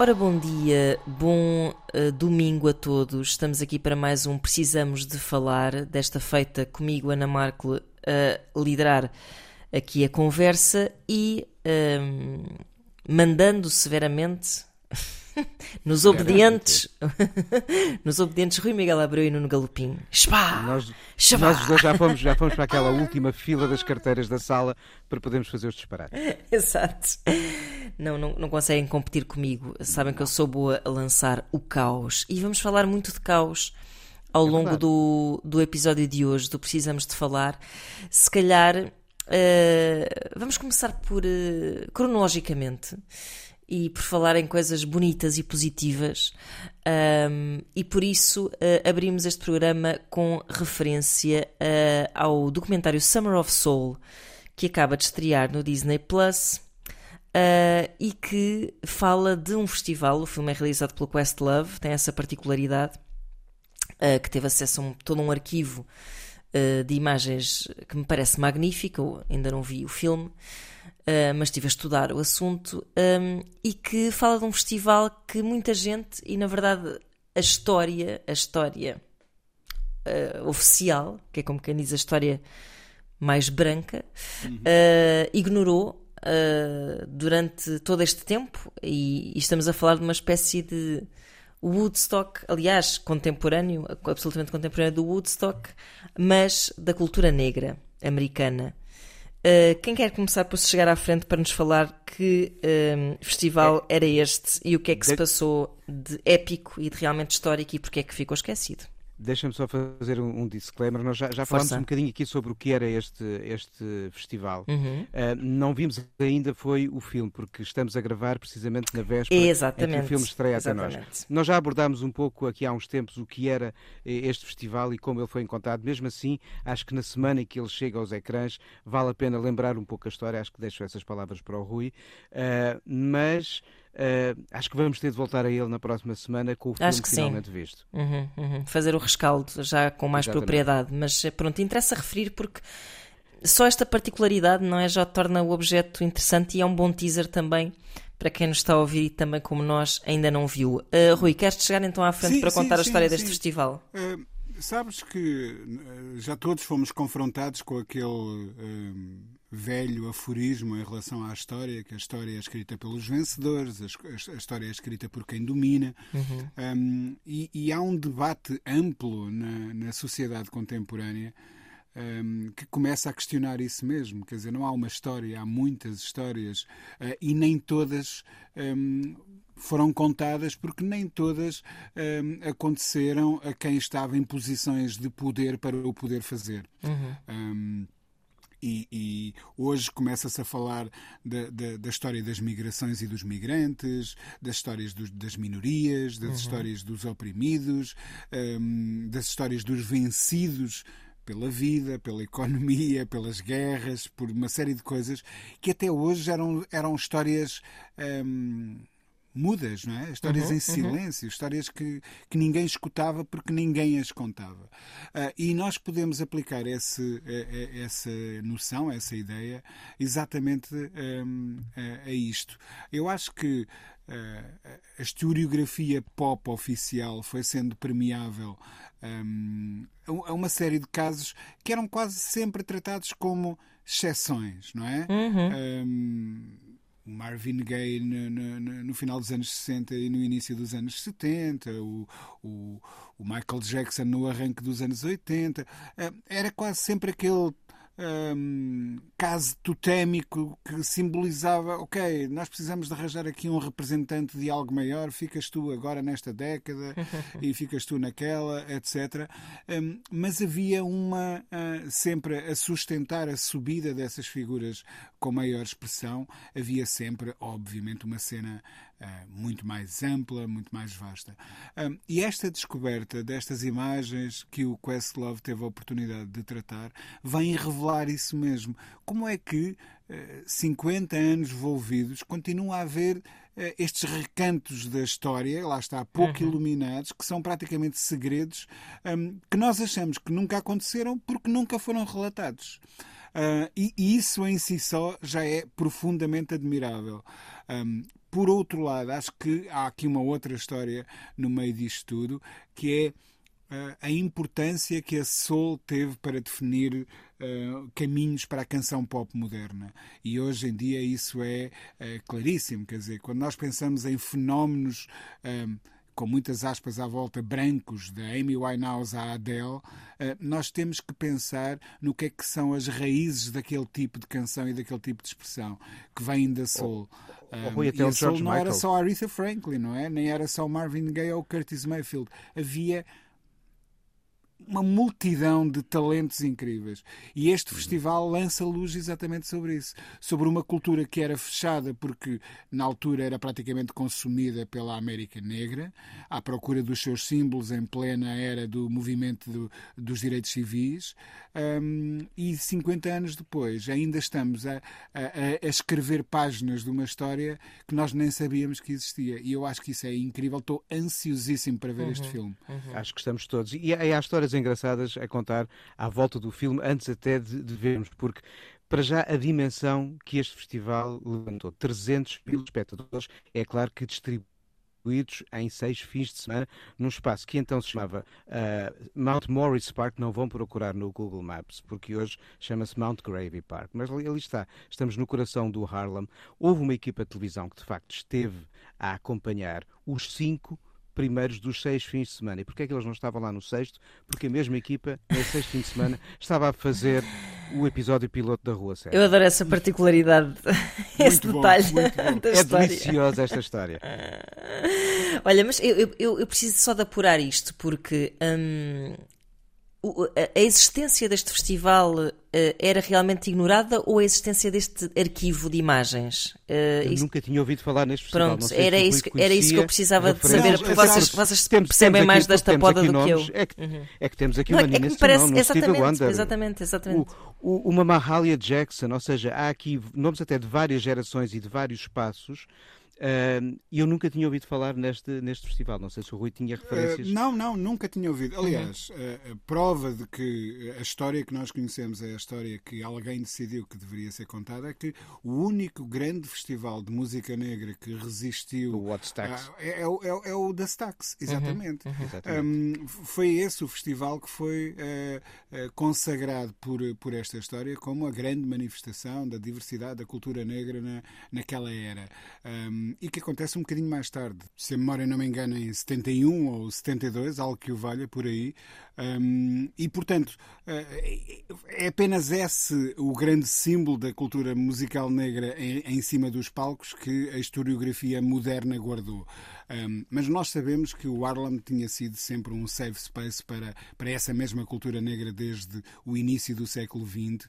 Ora, bom dia, bom uh, domingo a todos. Estamos aqui para mais um Precisamos de Falar, desta feita comigo, Ana Marco, a liderar aqui a conversa e um, mandando severamente nos obedientes, nos obedientes Rui Miguel Abreu e Nuno Galopim. Spá! Nós, nós os dois já fomos, já fomos para aquela última fila das carteiras da sala para podermos fazer os disparates. Exato. Não, não, não conseguem competir comigo. Sabem que eu sou boa a lançar o caos. E vamos falar muito de caos ao longo verdade. do, do episódio de hoje, do Precisamos de Falar. Se calhar, eh, vamos começar por, eh, cronologicamente, e por falar em coisas bonitas e positivas. Um, e por isso eh, abrimos este programa com referência eh, ao documentário Summer of Soul, que acaba de estrear no Disney Plus. Uh, e que fala de um festival. O filme é realizado pelo Questlove, tem essa particularidade, uh, que teve acesso a um- todo um arquivo uh, de imagens que me parece magnífico. Ainda não vi o filme, uh, mas estive a estudar o assunto. um, e que fala de um festival que muita gente, e na verdade a história, a história uh, oficial, que é como quem diz a história mais branca, uh, ignorou durante todo este tempo e, e estamos a falar de uma espécie de Woodstock, aliás, contemporâneo, absolutamente contemporâneo do Woodstock, mas da cultura negra americana. Uh, quem quer começar por se chegar à frente para nos falar que um, festival era este e o que é que se passou de épico e de realmente histórico e porque é que ficou esquecido? Deixa-me só fazer um, um disclaimer. Nós já, já falámos um bocadinho aqui sobre o que era este, este festival. Uhum. Ah, não vimos ainda foi o filme, porque estamos a gravar precisamente na véspera em que Exatamente. o filme estreia até nós. Exatamente. Nós já abordámos um pouco aqui há uns tempos o que era eh, este festival e como ele foi encontrado. Mesmo assim, acho que na semana em que ele chega aos ecrãs, vale a pena lembrar um pouco a história. Acho que deixo essas palavras para o Rui. Ah, mas ah, acho que vamos ter de voltar a ele na próxima semana com o filme Acho que sim. finalmente visto. Uhum, uhum. Fazer o rescaldo já com mais Exatamente. propriedade. Mas eh, pronto, interessa referir porque só esta particularidade não é, já torna o objeto interessante e é um bom teaser também para quem nos está a ouvir e também como nós ainda não viu. Uh, Rui, queres chegar então à frente Sim, para sim, contar a sim, história deste sim. festival? Uh, sabes que uh, já todos fomos confrontados com aquele velho aforismo em relação à história, que a história é escrita pelos vencedores, a, história é escrita por quem domina, Um, e, e há um debate amplo na, na sociedade contemporânea um, que começa a questionar isso mesmo. Quer dizer, não há uma história, há muitas histórias uh, e nem todas um, foram contadas porque nem todas um, aconteceram a quem estava em posições de poder para o poder fazer. Um, e, e hoje começa-se a falar da, da, da história das migrações e dos migrantes, das histórias dos- das minorias, das histórias dos oprimidos, hum, das histórias dos vencidos pela vida, pela economia, pelas guerras, por uma série de coisas que até hoje eram, eram histórias. hum, mudas, não é? Histórias em silêncio, histórias que, que ninguém escutava porque ninguém as contava. Ah, e nós podemos aplicar esse, essa noção, essa ideia, exatamente hum, a, a isto. Eu acho que ah, a historiografia pop oficial foi sendo permeável hum, a uma série de casos que eram quase sempre tratados como exceções, não é? Hum, o Marvin Gaye no, no- no- final dos anos 60 e no início dos anos 70, o, o, o Michael Jackson no arranque dos anos 80. Eh, Era quase sempre aquele um, caso totémico que simbolizava, ok, nós precisamos de arranjar aqui um representante de algo maior, ficas tu agora nesta década e ficas tu naquela, etc. Um, mas havia uma uh, sempre a sustentar a subida dessas figuras com maior expressão, havia sempre, obviamente, uma cena uh, muito mais ampla, muito mais vasta. Um, e esta descoberta destas imagens que o Questlove teve a oportunidade de tratar vem revelar isso mesmo. Como é que uh, 50 anos envolvidos continua a haver uh, estes recantos da história, lá está, pouco uhum. iluminados, que são praticamente segredos um, que nós achamos que nunca aconteceram porque nunca foram relatados. Uh, e, e, isso em si só já é profundamente admirável. Um, por outro lado, acho que há aqui uma outra história no meio disto tudo, que é uh, a importância que a Soul teve para definir uh, caminhos para a canção pop moderna. E hoje em dia isso é uh, claríssimo. Quer dizer, quando nós pensamos em fenómenos com muitas aspas à volta, brancos, da Amy Winehouse à Adele, eh, nós temos que pensar no que é que são as raízes daquele tipo de canção e daquele tipo de expressão que vem da soul. Oh, oh, e a soul não era só Aretha Franklin, não é? Nem era só Marvin Gaye ou Curtis Mayfield. Havia uma multidão de talentos incríveis. E este festival lança luz exatamente sobre isso. Sobre uma cultura que era fechada porque, na altura, era praticamente consumida pela América Negra, à procura dos seus símbolos em plena era do movimento do, dos direitos civis. Um, e 50 anos depois, ainda estamos a, a, a, escrever páginas de uma história que nós nem sabíamos que existia. E eu acho que isso é incrível. Estou ansiosíssimo para ver uhum, este filme. Uhum. Acho que estamos todos. E há histórias engraçadas a contar à volta do filme, antes até de, de vermos, porque para já a dimensão que este festival levantou, 300 mil espectadores, é claro que distribuídos em seis fins de semana, num espaço que então se chamava uh, Mount Morris Park, não vão procurar no Google Maps, porque hoje chama-se Mount Gravy Park, mas ali, ali está, estamos no coração do Harlem. Houve uma equipa de televisão que de facto esteve a acompanhar os cinco primeiros dos seis fins de semana. E porquê é que eles não estavam lá no sexto? Porque a mesma equipa, no sexto fim de semana, estava a fazer o episódio piloto da Rua Séria. Eu adoro essa particularidade, esse bom, detalhe da é história. É deliciosa esta história. Olha, mas eu, eu, eu, preciso só de apurar isto, porque hum, a existência deste festival eh, era realmente ignorada ou a existência deste arquivo de imagens? Uh, Eu isto... nunca tinha ouvido falar neste festival. Pronto, era isso, que, era isso que eu precisava de saber, porque vocês, vocês temos, percebem temos mais aqui, desta poda do que eu. É que, uhum. é que temos aqui não, uma é Nina parece, Simone, exatamente, Wonder, exatamente, exatamente. O, o, uma Mahalia Jackson, ou seja, há aqui nomes até de várias gerações e de vários espaços e eu nunca tinha ouvido falar neste, neste festival. Não sei se o Rui tinha referências. Uh, não, não, nunca tinha ouvido. Aliás, uhum. a, a, prova de que a história que nós conhecemos é a história que alguém decidiu que deveria ser contada é que o único grande festival de música negra que resistiu. O What Stacks. é, é, é, é, o da Stax, exatamente. Uhum. Uhum. exatamente. Um, foi esse o festival que foi uh, consagrado por, por esta história como a grande manifestação da diversidade da cultura negra na, naquela era. Um, e que acontece um bocadinho mais tarde. Se a memória não me engana, em 71 ou 72, algo que o valha por aí. Um, e, portanto, eh, é apenas esse o grande símbolo da cultura musical negra em, em cima dos palcos que a historiografia moderna guardou. Um, mas nós sabemos que o Harlem tinha sido sempre um safe space para, para essa mesma cultura negra desde o início do século XX.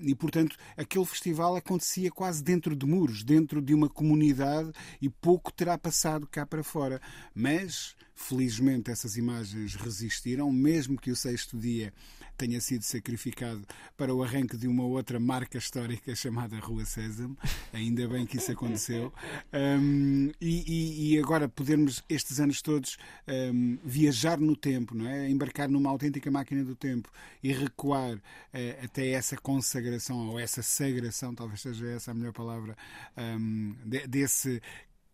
E, portanto, aquele festival acontecia quase dentro de muros, dentro de uma comunidade, e pouco terá passado cá para fora. Mas, felizmente, essas imagens resistiram, mesmo que o sexto dia tenha sido sacrificado para o arranque de uma outra marca histórica chamada Rua Sésamo. Ainda bem que isso aconteceu. Um, e, e, agora podermos, estes anos todos, um, viajar no tempo, não é? embarcar numa autêntica máquina do tempo e recuar uh, até essa consagração, ou essa sagração, talvez seja essa a melhor palavra, um, de, desse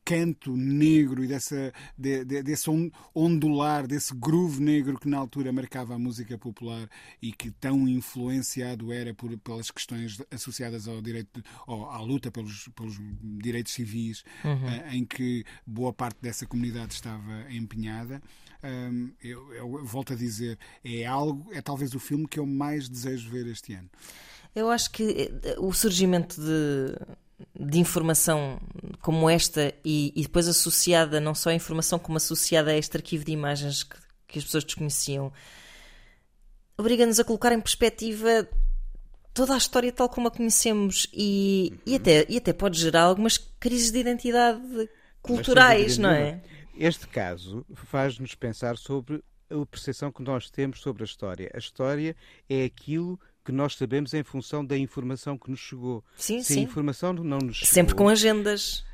canto negro e dessa, de, de, desse ondular, desse groove negro que na altura marcava a música popular e que tão influenciado era por, pelas questões associadas ao direito, ao, à luta pelos, pelos direitos civis, uhum. uh, em que boa parte dessa comunidade estava empenhada. Um, eu, eu, volto a dizer, é algo, é talvez o filme que eu mais desejo ver este ano. Eu acho que eh, o surgimento de, de informação como esta e, e, depois associada, não só a informação, como associada a este arquivo de imagens que, que as pessoas desconheciam, obriga-nos a colocar em perspectiva toda a história tal como a conhecemos e, e, uhum. até, e até pode gerar algumas crises de identidade culturais, não é? Este caso faz-nos pensar sobre a percepção que nós temos sobre a história. A história é aquilo que nós sabemos em função da informação que nos chegou. Sim, Se sim. a informação não nos chegou, Sempre com agendas.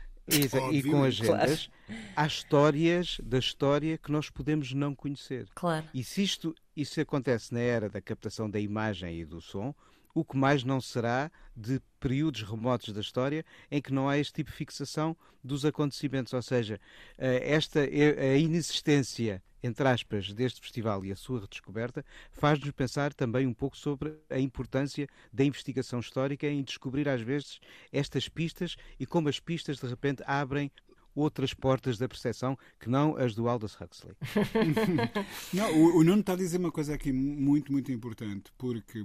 e com agendas, claro. há histórias da história que nós podemos não conhecer. Claro. E se isto isso acontece na era da captação da imagem e do som, o que mais não será de períodos remotos da história em que não há este tipo de fixação dos acontecimentos, ou seja, eh, esta a inexistência entre aspas, deste festival e a sua redescoberta, faz-nos pensar também um pouco sobre a importância da investigação histórica em descobrir, às vezes, estas pistas e como as pistas, de repente, abrem outras portas da percepção que não as do Aldous Huxley. não, o, o Nuno está a dizer uma coisa aqui muito, muito importante, porque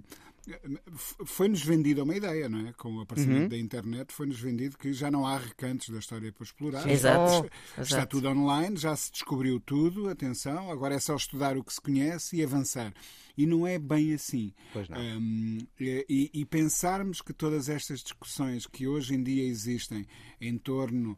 foi-nos vendida uma ideia, não é? Com o aparecimento uhum. da internet, foi-nos vendido que já não há recantos da história para explorar. Exato. Está, está tudo online, já se descobriu tudo, atenção, agora é só estudar o que se conhece e avançar. E não é bem assim. Pois não. Um, e, e pensarmos que todas estas discussões que hoje em dia existem em torno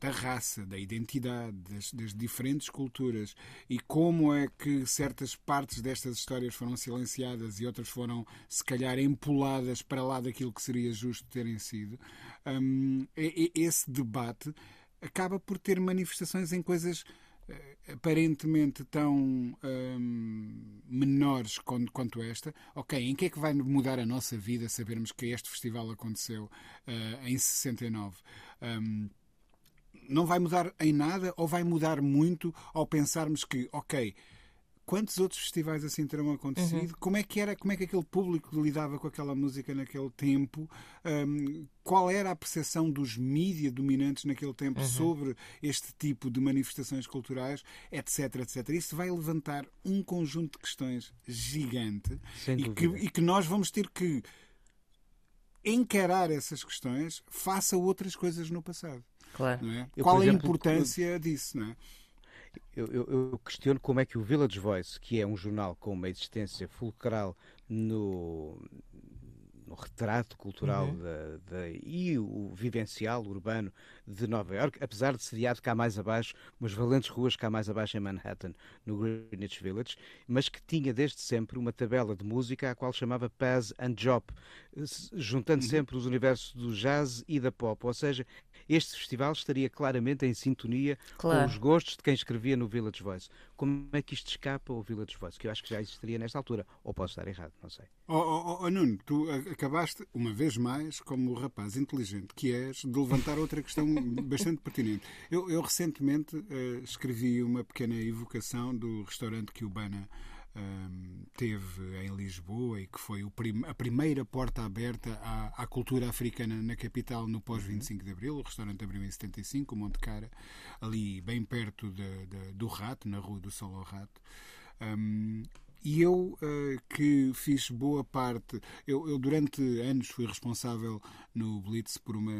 da raça, da identidade, das, das, diferentes culturas e como é que certas partes destas histórias foram silenciadas e outras foram, se calhar, empoladas para lá daquilo que seria justo terem sido, um, esse debate acaba por ter manifestações em coisas eh, aparentemente tão um, menores quanto esta, ok, em que é que vai mudar a nossa vida sabermos que este festival aconteceu uh, em 69? Um, não vai mudar em nada ou vai mudar muito ao pensarmos que, ok, quantos outros festivais assim terão acontecido? Uhum. Como é que era, como é que aquele público lidava com aquela música naquele tempo? Um, qual era a percepção dos mídias dominantes naquele tempo uhum. sobre este tipo de manifestações culturais, etc, etc. Isso vai levantar um conjunto de questões gigante e que, e que nós vamos ter que encarar essas questões faça outras coisas no passado. Claro. É? Qual exemplo, a importância disso? Não é? Eu, eu, eu, questiono como é que o Village Voice, que é um jornal com uma existência fulcral no, no retrato cultural uhum. da, da, e o vivencial urbano de Nova York, apesar de sediado cá mais abaixo, umas valentes ruas cá mais abaixo em Manhattan, no Greenwich Village, mas que tinha desde sempre uma tabela de música a qual chamava Paz and Jop, juntando uhum. sempre os universos do jazz e da pop, ou seja, este festival estaria claramente em sintonia claro. com os gostos de quem escrevia no Village Voice. Como é que isto escapa ao Village Voice? Que eu acho que já existiria nesta altura. Ou posso estar errado, não sei. Oh, oh, oh Nuno, tu acabaste, uma vez mais, como o rapaz inteligente que és, de levantar outra questão bastante pertinente. Eu, eu recentemente uh, escrevi uma pequena evocação do restaurante que o Bana teve em Lisboa e que foi prim a primeira porta aberta à, à, cultura africana na capital no pós-25 de Abril. O restaurante abriu em 75, o Monte Cara, ali bem perto de, de, do Rato, na rua do Sol ao Rato. Um, e eu uh, que fiz boa parte, eu, eu, durante anos fui responsável no Blitz por uma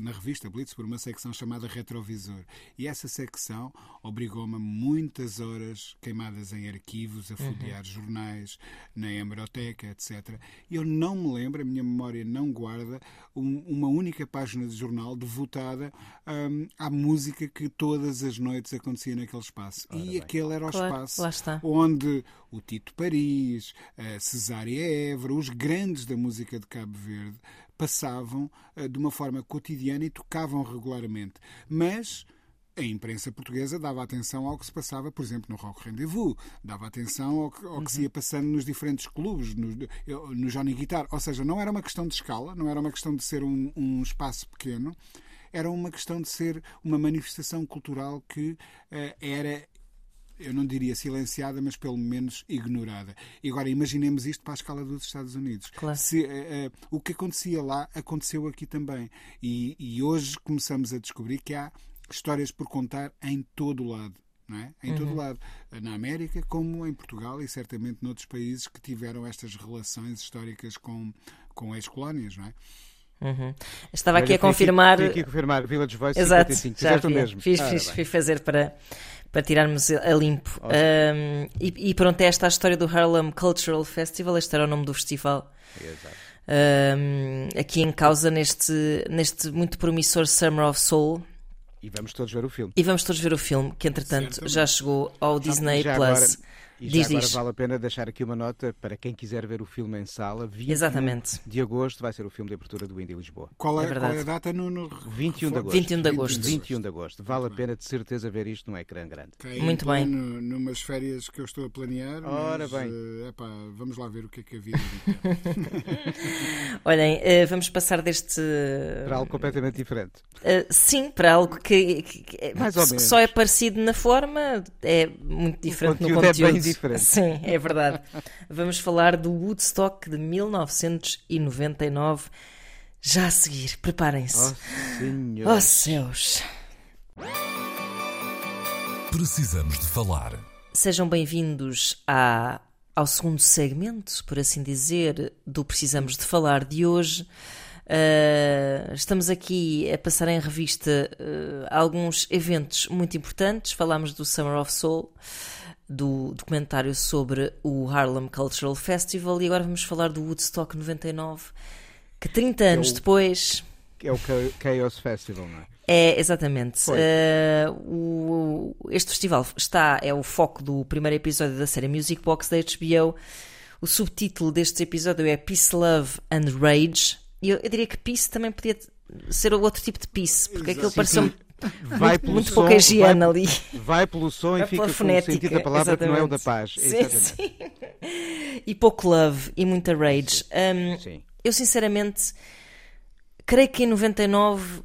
na revista Blitz por uma secção chamada Retrovisor. E essa secção obrigou-me a muitas horas queimadas em arquivos, a folhear uhum. jornais, na hemeroteca, etc. E eu não me lembro, a minha memória não guarda um, uma única página de jornal devotada um, à música que todas as noites acontecia naquele espaço. Ora e bem. aquele era o claro, espaço onde o Tito Paris, a Cesária Évora, os grandes da música de Cabo Verde, passavam uh, de uma forma cotidiana e tocavam regularmente. Mas a imprensa portuguesa dava atenção ao que se passava, por exemplo, no Rock Rendezvous, dava atenção ao que, ao que se ia passando nos diferentes clubes, no, no Johnny Guitar. Ou seja, não era uma questão de escala, não era uma questão de ser um, um espaço pequeno, era uma questão de ser uma manifestação cultural que uh, era eu não diria silenciada, mas pelo menos ignorada. E agora imaginemos isto para a escala dos Estados Unidos. Claro. Se, uh, uh, o que acontecia lá aconteceu aqui também. E, e, hoje começamos a descobrir que há histórias por contar em todo o lado. é? Em todo lado. Na América, como em Portugal e certamente noutros países que tiveram estas relações históricas com, com ex-colónias, não é? Uhum. Estava aqui Olha, a fui confirmar. Fui aqui a confirmar Village Voice Exato, 55. já Fizeste o mesmo. Fiz, Ah, fiz, fui fazer para, para tirarmos a limpo. Um, e, e pronto, esta é a história do Harlem Cultural Festival. Este era o nome do festival. Exato. Um, aqui em causa neste, neste muito promissor Summer of Soul. E vamos todos ver o filme. E vamos todos ver o filme, que entretanto Certamente. já chegou ao Disney já Plus. agora- E Diz, já agora diz. vale a pena deixar aqui uma nota para quem quiser ver o filme em sala. 21 Exatamente. de agosto vai ser o filme de abertura do Indy Lisboa. Qual é, É verdade. qual é a data no, no 21 de agosto. 21 de agosto. 21 de agosto. Vale a pena de certeza ver isto num ecrã grande. Muito em bem. pleno Numas férias que eu estou a planear. Ora mas, bem. eh, epá, vamos lá ver o que é que a vida me quer. Olhem, eh, vamos passar deste. Para algo completamente diferente. Uh, sim, para algo que, que- que é- Mais ou que menos. só é parecido na forma, é muito diferente no conteúdo é diferente. Sim, é verdade. Vamos falar do Woodstock de 1999. Já a seguir, Oh, preparem-se. senhor. Oh céus! Precisamos de falar. Sejam bem-vindos à- ao segundo segmento, por assim dizer, do Precisamos de Falar de hoje. Uh, estamos aqui a passar em revista uh, alguns eventos muito importantes. Falámos do Summer of Soul, do documentário sobre o Harlem Cultural Festival, e agora vamos falar do Woodstock 99, que 30 anos o- depois. É o Cha- Chaos Festival, não é? É, exatamente. Eh, o- este festival está, é o foco do primeiro episódio da série Music Box da HBO. O subtítulo deste episódio é Peace, Love and Rage. E eu, eu diria que Peace também podia ser outro tipo de Peace, porque aquilo Exato. Vai muito, pelo muito som, pouca higiene vai, ali. vai pelo som e Vai fica pela com o fonética. sentido da palavra que não é o da exatamente. paz. Sim, Exatamente. sim. E pouco love e muita rage. Um, Sim. eu sinceramente creio que em 99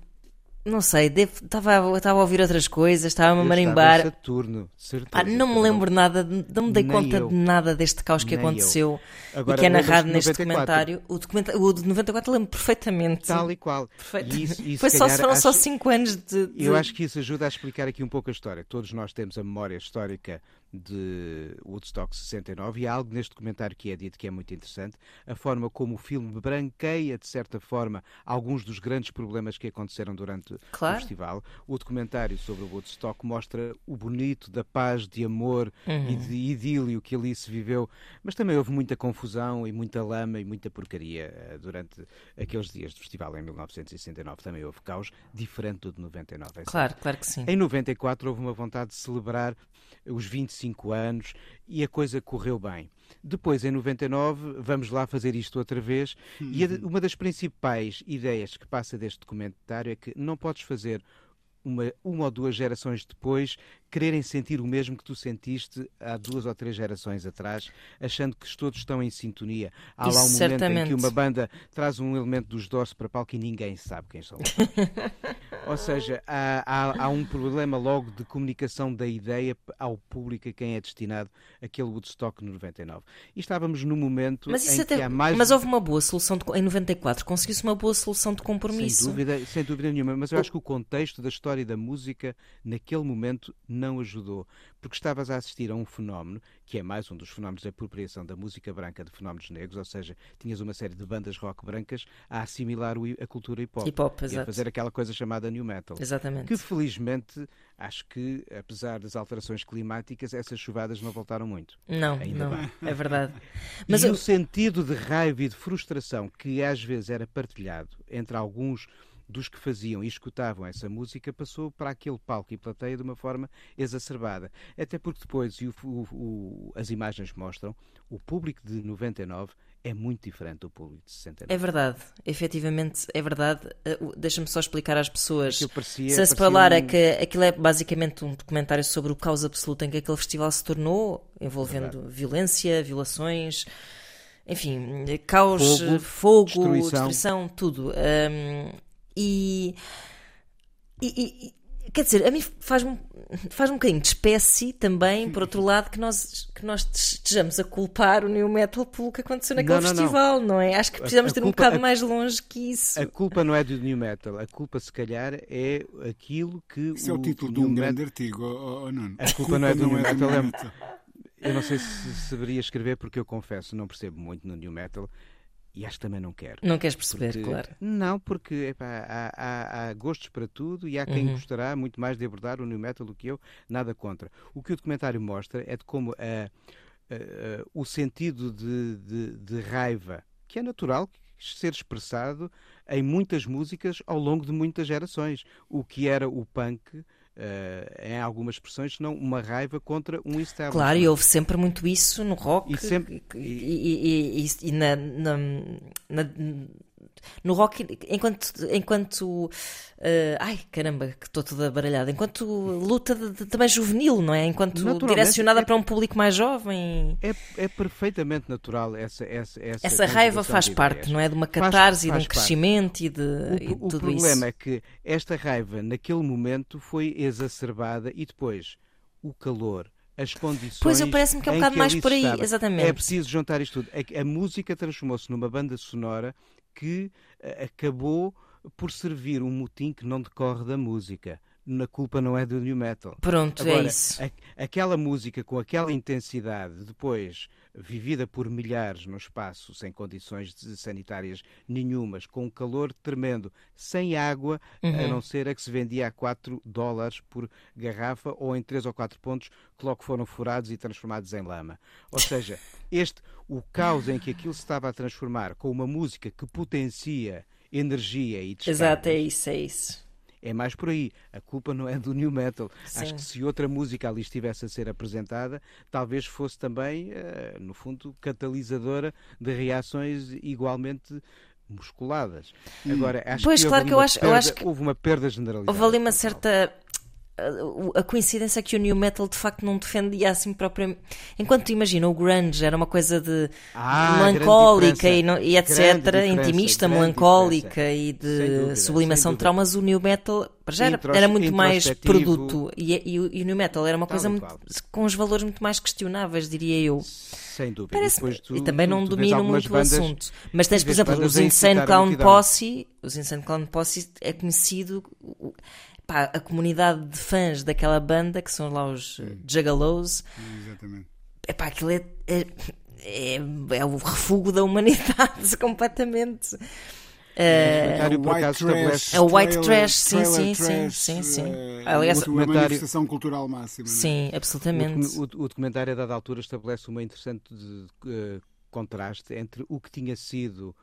não sei, estava a ouvir outras coisas, estava-me a Eu estava marimbar. Saturno, certeza. Pá, não me lembro nada, de- não me dei Nem conta eu. de nada deste caos que Nem eu. aconteceu Agora e que é narrado neste 94? documentário. O, documenta- o de 94 lembro perfeitamente. Tal e qual. Perfeito. E isso- se Foi só, foram só acho- 5 anos de, de- Eu acho que isso ajuda a explicar aqui um pouco a história. Todos nós temos a memória histórica de Woodstock 69 e há algo neste documentário que é dito que é muito interessante, a forma como o filme branqueia, de certa forma, alguns dos grandes problemas que aconteceram durante Claro. o festival. O documentário sobre o Woodstock mostra o bonito da paz, de amor Uhum. e de idílio que ali se viveu, mas também houve muita confusão e muita lama e muita porcaria eh, durante aqueles dias do festival em 1969. Também houve caos, diferente do de 99. é certo. Claro, claro que sim. Em 94 houve uma vontade de celebrar os 25 anos e a coisa correu bem. Depois, em 99, vamos lá fazer isto outra vez. E a- uma das principais ideias que passa deste documentário é que não podes fazer uma, uma ou duas gerações depois quererem sentir o mesmo que tu sentiste há duas ou três gerações atrás, achando que todos estão em sintonia. Há Isso lá um momento em certamente. que uma banda traz um elemento dos Doors para palco e ninguém sabe quem são. Ou seja, há, há- há um problema logo de comunicação da ideia ao público a quem é destinado aquele Woodstock no 99. E estávamos no momento Mas isso em até. que há mais. Mas houve uma boa solução de, em 94, conseguiu-se uma boa solução de compromisso. Sem dúvida, sem dúvida nenhuma, mas eu acho que o contexto da história da música naquele momento não ajudou, porque estavas a assistir a um fenómeno que é mais um dos fenómenos da apropriação da música branca de fenómenos negros, ou seja, tinhas uma série de bandas rock brancas a assimilar o a cultura hip hop, Hip hop, e a fazer aquela coisa chamada new metal. Exatamente. Que felizmente, acho que, apesar das alterações climáticas, essas chuvadas não voltaram muito. Não, Ainda não, bem. é verdade. Mas e eu- o sentido de raiva e de frustração que às vezes era partilhado entre alguns dos que faziam e escutavam essa música passou para aquele palco e plateia de uma forma exacerbada. Até porque depois, e o- o- as imagens mostram, o público de 99 é muito diferente do público de 69. É verdade, efetivamente é verdade. Uh, o- Deixa-me só explicar às pessoas. Parecia- parecia spoiler, é um- que aquilo é basicamente um documentário sobre o caos absoluto em que aquele festival se tornou, envolvendo violência, violações, enfim, caos, Fogo, eh, fogo, destruição. destruição, tudo. Um, e, e- e- Quer dizer, a mim faz-me faz um bocadinho de espécie também, por outro lado, que nós, que nós estejamos a culpar o New Metal pelo que aconteceu naquele Não, não, não. festival, não. é? Acho que precisamos A- a ter um culpa- bocado a- mais longe que isso. A culpa não é do New Metal, a culpa se calhar é aquilo que Isso é o título de New um Metal- grande artigo, oh, oh, Nuno. A culpa não é do New Metal, é- Metal. Eu não sei se saberia escrever porque eu confesso, não percebo muito no New Metal e acho que também não quero. Não queres perceber, Porque- claro. Não, porque epá, há, há- há gostos para tudo e há quem Uhum. gostará muito mais de abordar o New Metal do que eu, nada contra. O que o documentário mostra é de como ah, ah, ah, o sentido de, de- de raiva, que é natural ser expressado em muitas músicas ao longo de muitas gerações. O que era o punk, ah, em algumas expressões, não uma raiva contra um establishment. Claro, e houve sempre muito isso no rock E sempre- e- e- e na, na- na- no rock enquanto enquanto eh, ai caramba que estou toda baralhada enquanto luta de- de- também juvenil não é enquanto direcionada é- para um público mais jovem É, é perfeitamente natural essa essa essa, essa raiva faz de parte não é de uma Faz- catarse e de faz um parte. crescimento e de O, e de o tudo problema isso é que esta raiva, naquele momento, foi exacerbada e depois o calor, as condições. Pois, eu parece-me que é um bocado mais por aí, estava. exatamente. É preciso juntar isto tudo. A, a música transformou-se numa banda sonora que eh, acabou por servir um motim que não decorre da música. Na culpa não é do new metal. pronto Agora, é isso a- aquela música com aquela intensidade, depois vivida por milhares no espaço, sem condições sanitárias nenhumas, com um calor tremendo, sem água, Uhum. a não ser a que se vendia a 4 dólares por garrafa ou em 3 ou 4 pontos que logo foram furados e transformados em lama. Ou seja, este, o caos em que aquilo se estava a transformar com uma música que potencia energia e descargas, exato é isso é isso é mais por aí. A culpa não é do new metal. Acho Sim. que se outra música ali estivesse a ser apresentada, talvez fosse também, eh, no fundo, catalisadora de reações igualmente musculadas. Agora, acho Pois, que, houve claro que eu uma acho- eu perda- acho que houve uma perda generalizada. Houve ali uma certa. A- coincidência é que o New Metal de facto não defendia assim propriamente. Enquanto imagina, o Grunge era uma coisa de Ah, melancólica e, não- e etc. Intimista, melancólica e de dúvida, sublimação de traumas. O New Metal já era, era muito mais produto e, e o- e o New Metal era uma Tal coisa e muito- com os valores muito mais questionáveis, diria eu. Sem dúvida. Parece tu- e também não tu domino muito bandas- o assunto. Mas tens, tu por exemplo, os Insane Clown. Posse. Os Insane Clown Posse é conhecido. O- pá, a comunidade de fãs daquela banda, que são lá os uh, Juggalos, Exatamente. epá, aquilo é, é, é, é o refúgio da humanidade completamente. Eh, É o white trailer- trash, sim, sim, sim, trash, sim, sim. eh, Aliás, uma documentário- manifestação cultural máxima. é? sim, O, absolutamente. docu- o- o documentário, a dada altura, estabelece uma interessante de- eh, contraste entre o que tinha sido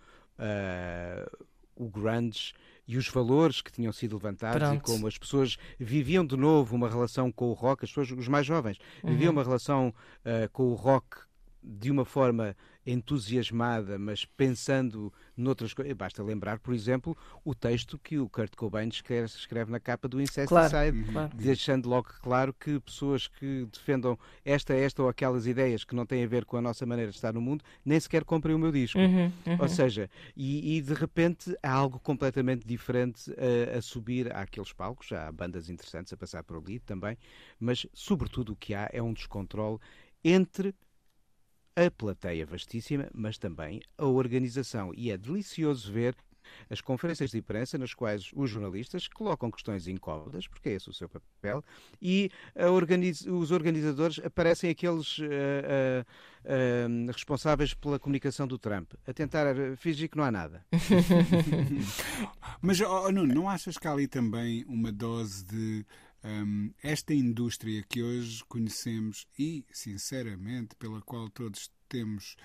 ah, o grunge e os valores que tinham sido levantados e Pronto. como as pessoas viviam de novo uma relação com o rock, as pessoas, os mais jovens, Uhum. viviam uma relação ah, com o rock de uma forma entusiasmada, mas pensando noutras coisas. Basta lembrar, por exemplo, o texto que o Kurt Cobain escreve, escreve na capa do Incesticide, claro. deixando logo claro que pessoas que defendam esta, esta ou aquelas ideias que não têm a ver com a nossa maneira de estar no mundo, nem sequer comprem o meu disco. Uhum, uhum. Ou seja, e, e de repente há algo completamente diferente a, a subir àqueles palcos, já há bandas interessantes a passar por ali também, mas sobretudo o que há é um descontrole entre a plateia vastíssima, mas também a organização. E é delicioso ver as conferências de imprensa nas quais os jornalistas colocam questões incómodas, porque é esse o seu papel, e a organiz- os organizadores aparecem aqueles ah, ah, ah, responsáveis pela comunicação do Trump, a tentar fingir que não há nada. Mas, oh, oh, Nuno, não achas que há ali também uma dose de hum, esta indústria que hoje conhecemos e, sinceramente, pela qual todos temos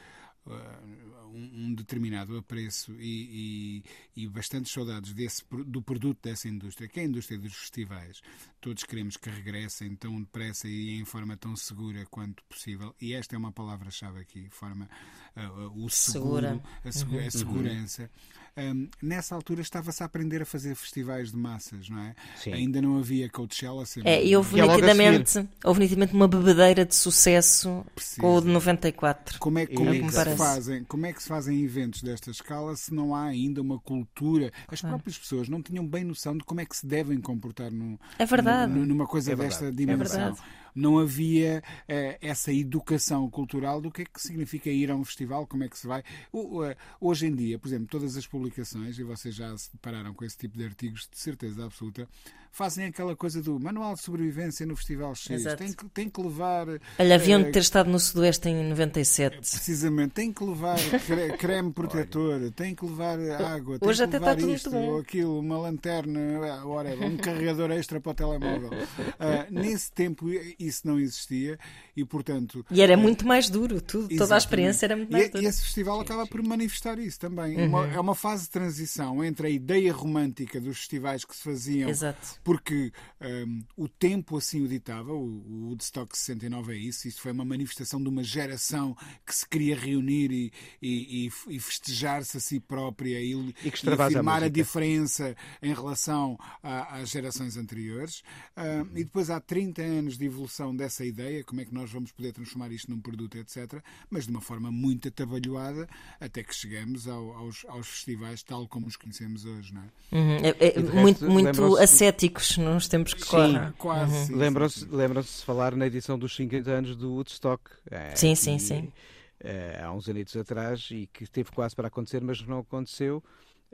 uh, um, um determinado apreço e, e, e bastantes saudades desse, do produto dessa indústria, que é a indústria dos festivais. Todos queremos que regressem tão depressa e em forma tão segura quanto possível. E esta é uma palavra-chave aqui, forma, uh, uh, o seguro, Segura. a, segu- a segurança. Hum, nessa altura estava-se a aprender a fazer festivais de massas, não é? Sim. Ainda não havia Coachella. sempre- É, e houve Que é nitidamente, houve nitidamente uma bebedeira de sucesso Precisa. com o de 94. Como é, como, É é que me se fazem, como é que se fazem eventos desta escala se não há ainda uma cultura? As próprias pessoas não tinham bem noção de como é que se devem comportar num, É verdade. num- numa coisa É desta verdade. dimensão. verdade. Não havia eh, essa educação cultural do que é que significa ir a um festival, como é que se vai. O- eh, hoje em dia, por exemplo, todas as publicações, e vocês já se depararam com esse tipo de artigos, de certeza absoluta, fazem aquela coisa do manual de sobrevivência no Festival X. Tem que, tem que levar. Olha, haviam eh, de ter estado no Sudoeste em 97. Precisamente, tem que levar cre- creme protetor, tem que levar água, tem Hoje que até levar isto, ou aquilo, uma lanterna, whatever, um carregador extra para o telemóvel. Ah, nesse tempo isso não existia e, portanto. E era muito mais duro, tudo, toda a Exatamente. experiência era muito E- mais E, dura. esse festival acaba por manifestar isso também. Uma- é uma fase de transição entre a ideia romântica dos festivais que se faziam Exato. porque hum, o tempo assim o ditava, o, o Woodstock 69 é isso, isto foi uma manifestação de uma geração que se queria reunir e, e- e- e festejar-se a si própria e, E que a afirmar a, música. diferença em relação a- às gerações anteriores. Hum, e depois há 30 anos de evolução dessa ideia, como é que nós vamos poder transformar isto num produto, etc. Mas de uma forma muito atabalhoada, até que chegamos ao- aos, aos festivais tal como os conhecemos hoje, não é? Uhum. É- é muito resto, muito lembram-se- ascéticos nos tempos que correm. Quase. sim, sim, Lembram-se sim. lembram-se de falar na edição dos 50 anos do Woodstock. eh, Sim, sim, e, sim. eh, há uns anos atrás e que teve quase para acontecer, mas não aconteceu.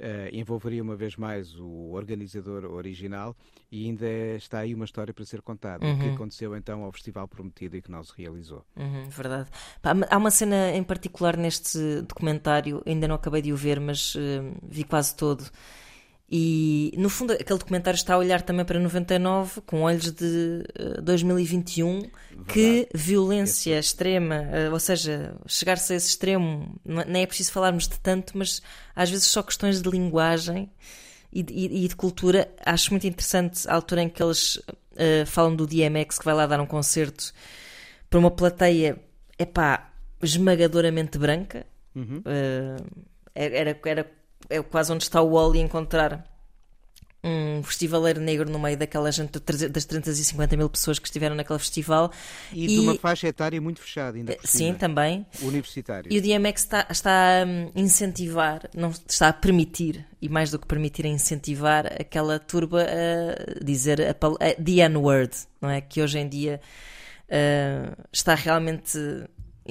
Eh, envolveria uma vez mais o organizador original e ainda está aí uma história para ser contada. O que Uhum. aconteceu então ao Festival Prometido e que não se realizou. Uhum, verdade. Pá, há uma cena em particular neste documentário, ainda não acabei de o ver, mas eh, vi quase todo. E no fundo, aquele documentário está a olhar também para 99 com olhos de eh, 2021. Que violência extrema, eh, ou seja, chegar-se a esse extremo, não- nem é preciso falarmos de tanto, mas às vezes só questões de linguagem e de, e- de cultura. Acho muito interessante a altura em que eles eh, falam do DMX que vai lá dar um concerto para uma plateia, epá, esmagadoramente branca. Eh, era, era, é quase onde está o Wally encontrar um festivaleiro negro no meio daquela gente das 350 mil pessoas que estiveram naquele festival. E, de uma faixa etária muito fechada, ainda por Sim, cima. também. Universitário. E o DMX está, está a hum, incentivar, não está a permitir, e mais do que permitir, a incentivar aquela turba a dizer a, a, the N-word, não é? Que hoje em dia uh, está realmente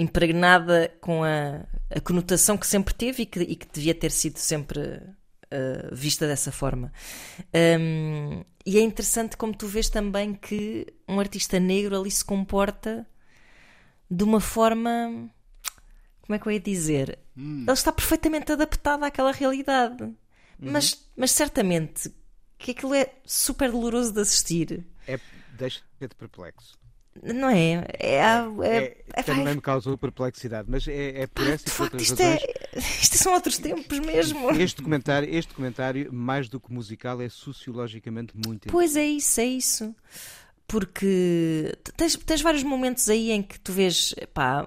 impregnada com a, a conotação que sempre teve e que, e que devia ter sido sempre uh, vista dessa forma. Um, e é interessante como tu vês também que um artista negro ali se comporta de uma forma. Como é que eu ia dizer? Ele está perfeitamente adaptado àquela realidade. Mas, mas certamente que aquilo é super doloroso de assistir. É, deixa de perplexo. Não é? É, é, É, é- também vai- me causou perplexidade, mas é, é por Pá, essa de e por facto, outras isto, é, razões. isto são outros tempos mesmo. Este documentário, este documentário, mais do que musical, é sociologicamente muito Pois é isso, é isso. Porque tens, tens vários momentos aí em que tu vês pá,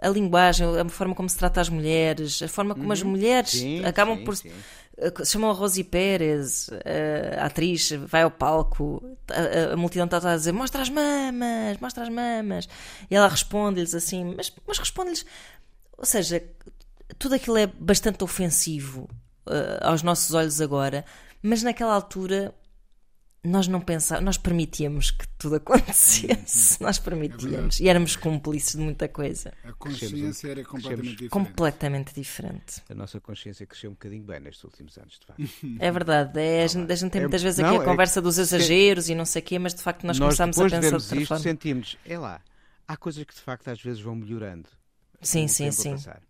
a linguagem, a forma como se trata as mulheres, a forma como as mulheres Uhum. Sim, acabam sim, por. sim. Eh, Chamam a Rosie Pérez, eh, a atriz, vai ao palco, a, a- a multidão está a dizer: Mostra as mamas, mostra as mamas. E ela responde-lhes assim, mas, mas responde-lhes. Ou seja, tudo aquilo é bastante ofensivo eh, aos nossos olhos agora, mas naquela altura nós não pensávamos, nós permitíamos que tudo acontecesse, nós permitíamos e éramos cúmplices de muita coisa, A consciência era completamente diferente. completamente diferente. A nossa consciência cresceu um bocadinho bem nestes últimos anos, de facto. É verdade, é, a, gente, a gente tem É- muitas vezes não, aqui a é conversa que- dos exageros e não sei o quê, mas de facto nós, Nós começámos a pensar de outra isto, forma. sentimos, é lá, há coisas que de facto às vezes vão melhorando. Sim, sim, sim. passar.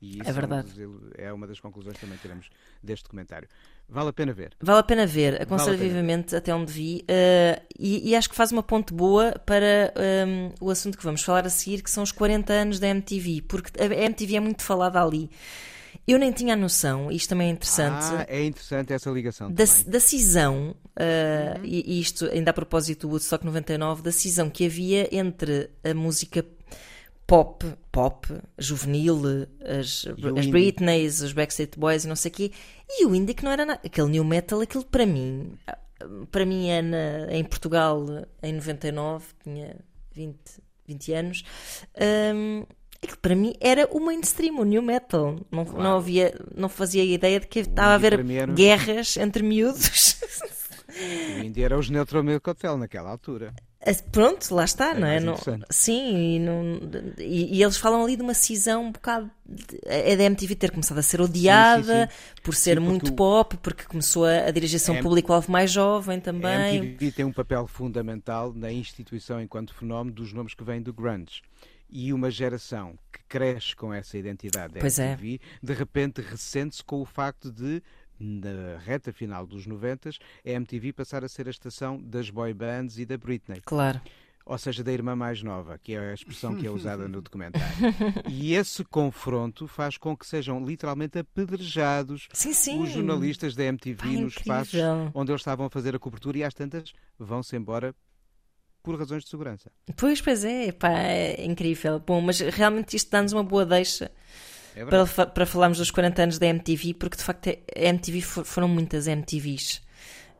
E isso É verdade. um é uma das conclusões que também tiramos deste documentário. Vale a pena ver. Vale a pena ver, aconselho Vale vivamente até onde vi eh, e, e acho que faz uma ponte boa para ehm, o assunto que vamos falar a seguir, que são os 40 anos da MTV, porque a MTV é muito falada ali. Eu nem tinha a noção, isto também é interessante, Ah, é interessante essa ligação da, da cisão, uh, Uhum. e isto ainda a propósito do Woodstock 99, da cisão que havia entre a música pop, pop, juvenil, as, as? Britneys, os Backstreet Boys e não sei o quê. E o indie que não era nada. Aquele new metal, aquilo para mim, para mim na- em Portugal em 99, tinha 20, 20 anos. hum, aquilo para mim era o mainstream, o new metal. Não, não, havia, não fazia ideia de que estava a haver era- guerras entre miúdos. O indie era os Neutral Milk Hotel naquela altura. Pronto, lá está, É não é? Não- sim, e, não- e- e eles falam ali de uma cisão um bocado. de- É da MTV ter começado a ser odiada por ser muito o- pop, porque começou a, a dirigir-se a um É- público-alvo mais jovem A também. MTV tem um papel fundamental na instituição enquanto fenómeno dos nomes que vêm do grunge. E uma geração que cresce com essa identidade da Pois é. MTV, de repente ressente-se com o facto de, na reta final dos 90, a MTV passar a ser a estação das boy bands e da Britney. Claro. ou seja, da irmã mais nova, que é a expressão que é usada no documentário. E esse confronto faz com que sejam literalmente apedrejados Sim, sim. os jornalistas da MTV Pá, nos espaços incrível. onde eles estavam a fazer a cobertura e às tantas vão-se embora por razões de segurança. Pois, pois é, pá, é incrível. Bom, mas realmente isto dá-nos uma boa deixa É para, para falarmos dos 40 anos da MTV, porque de facto é- a MTV fo- foram muitas MTVs.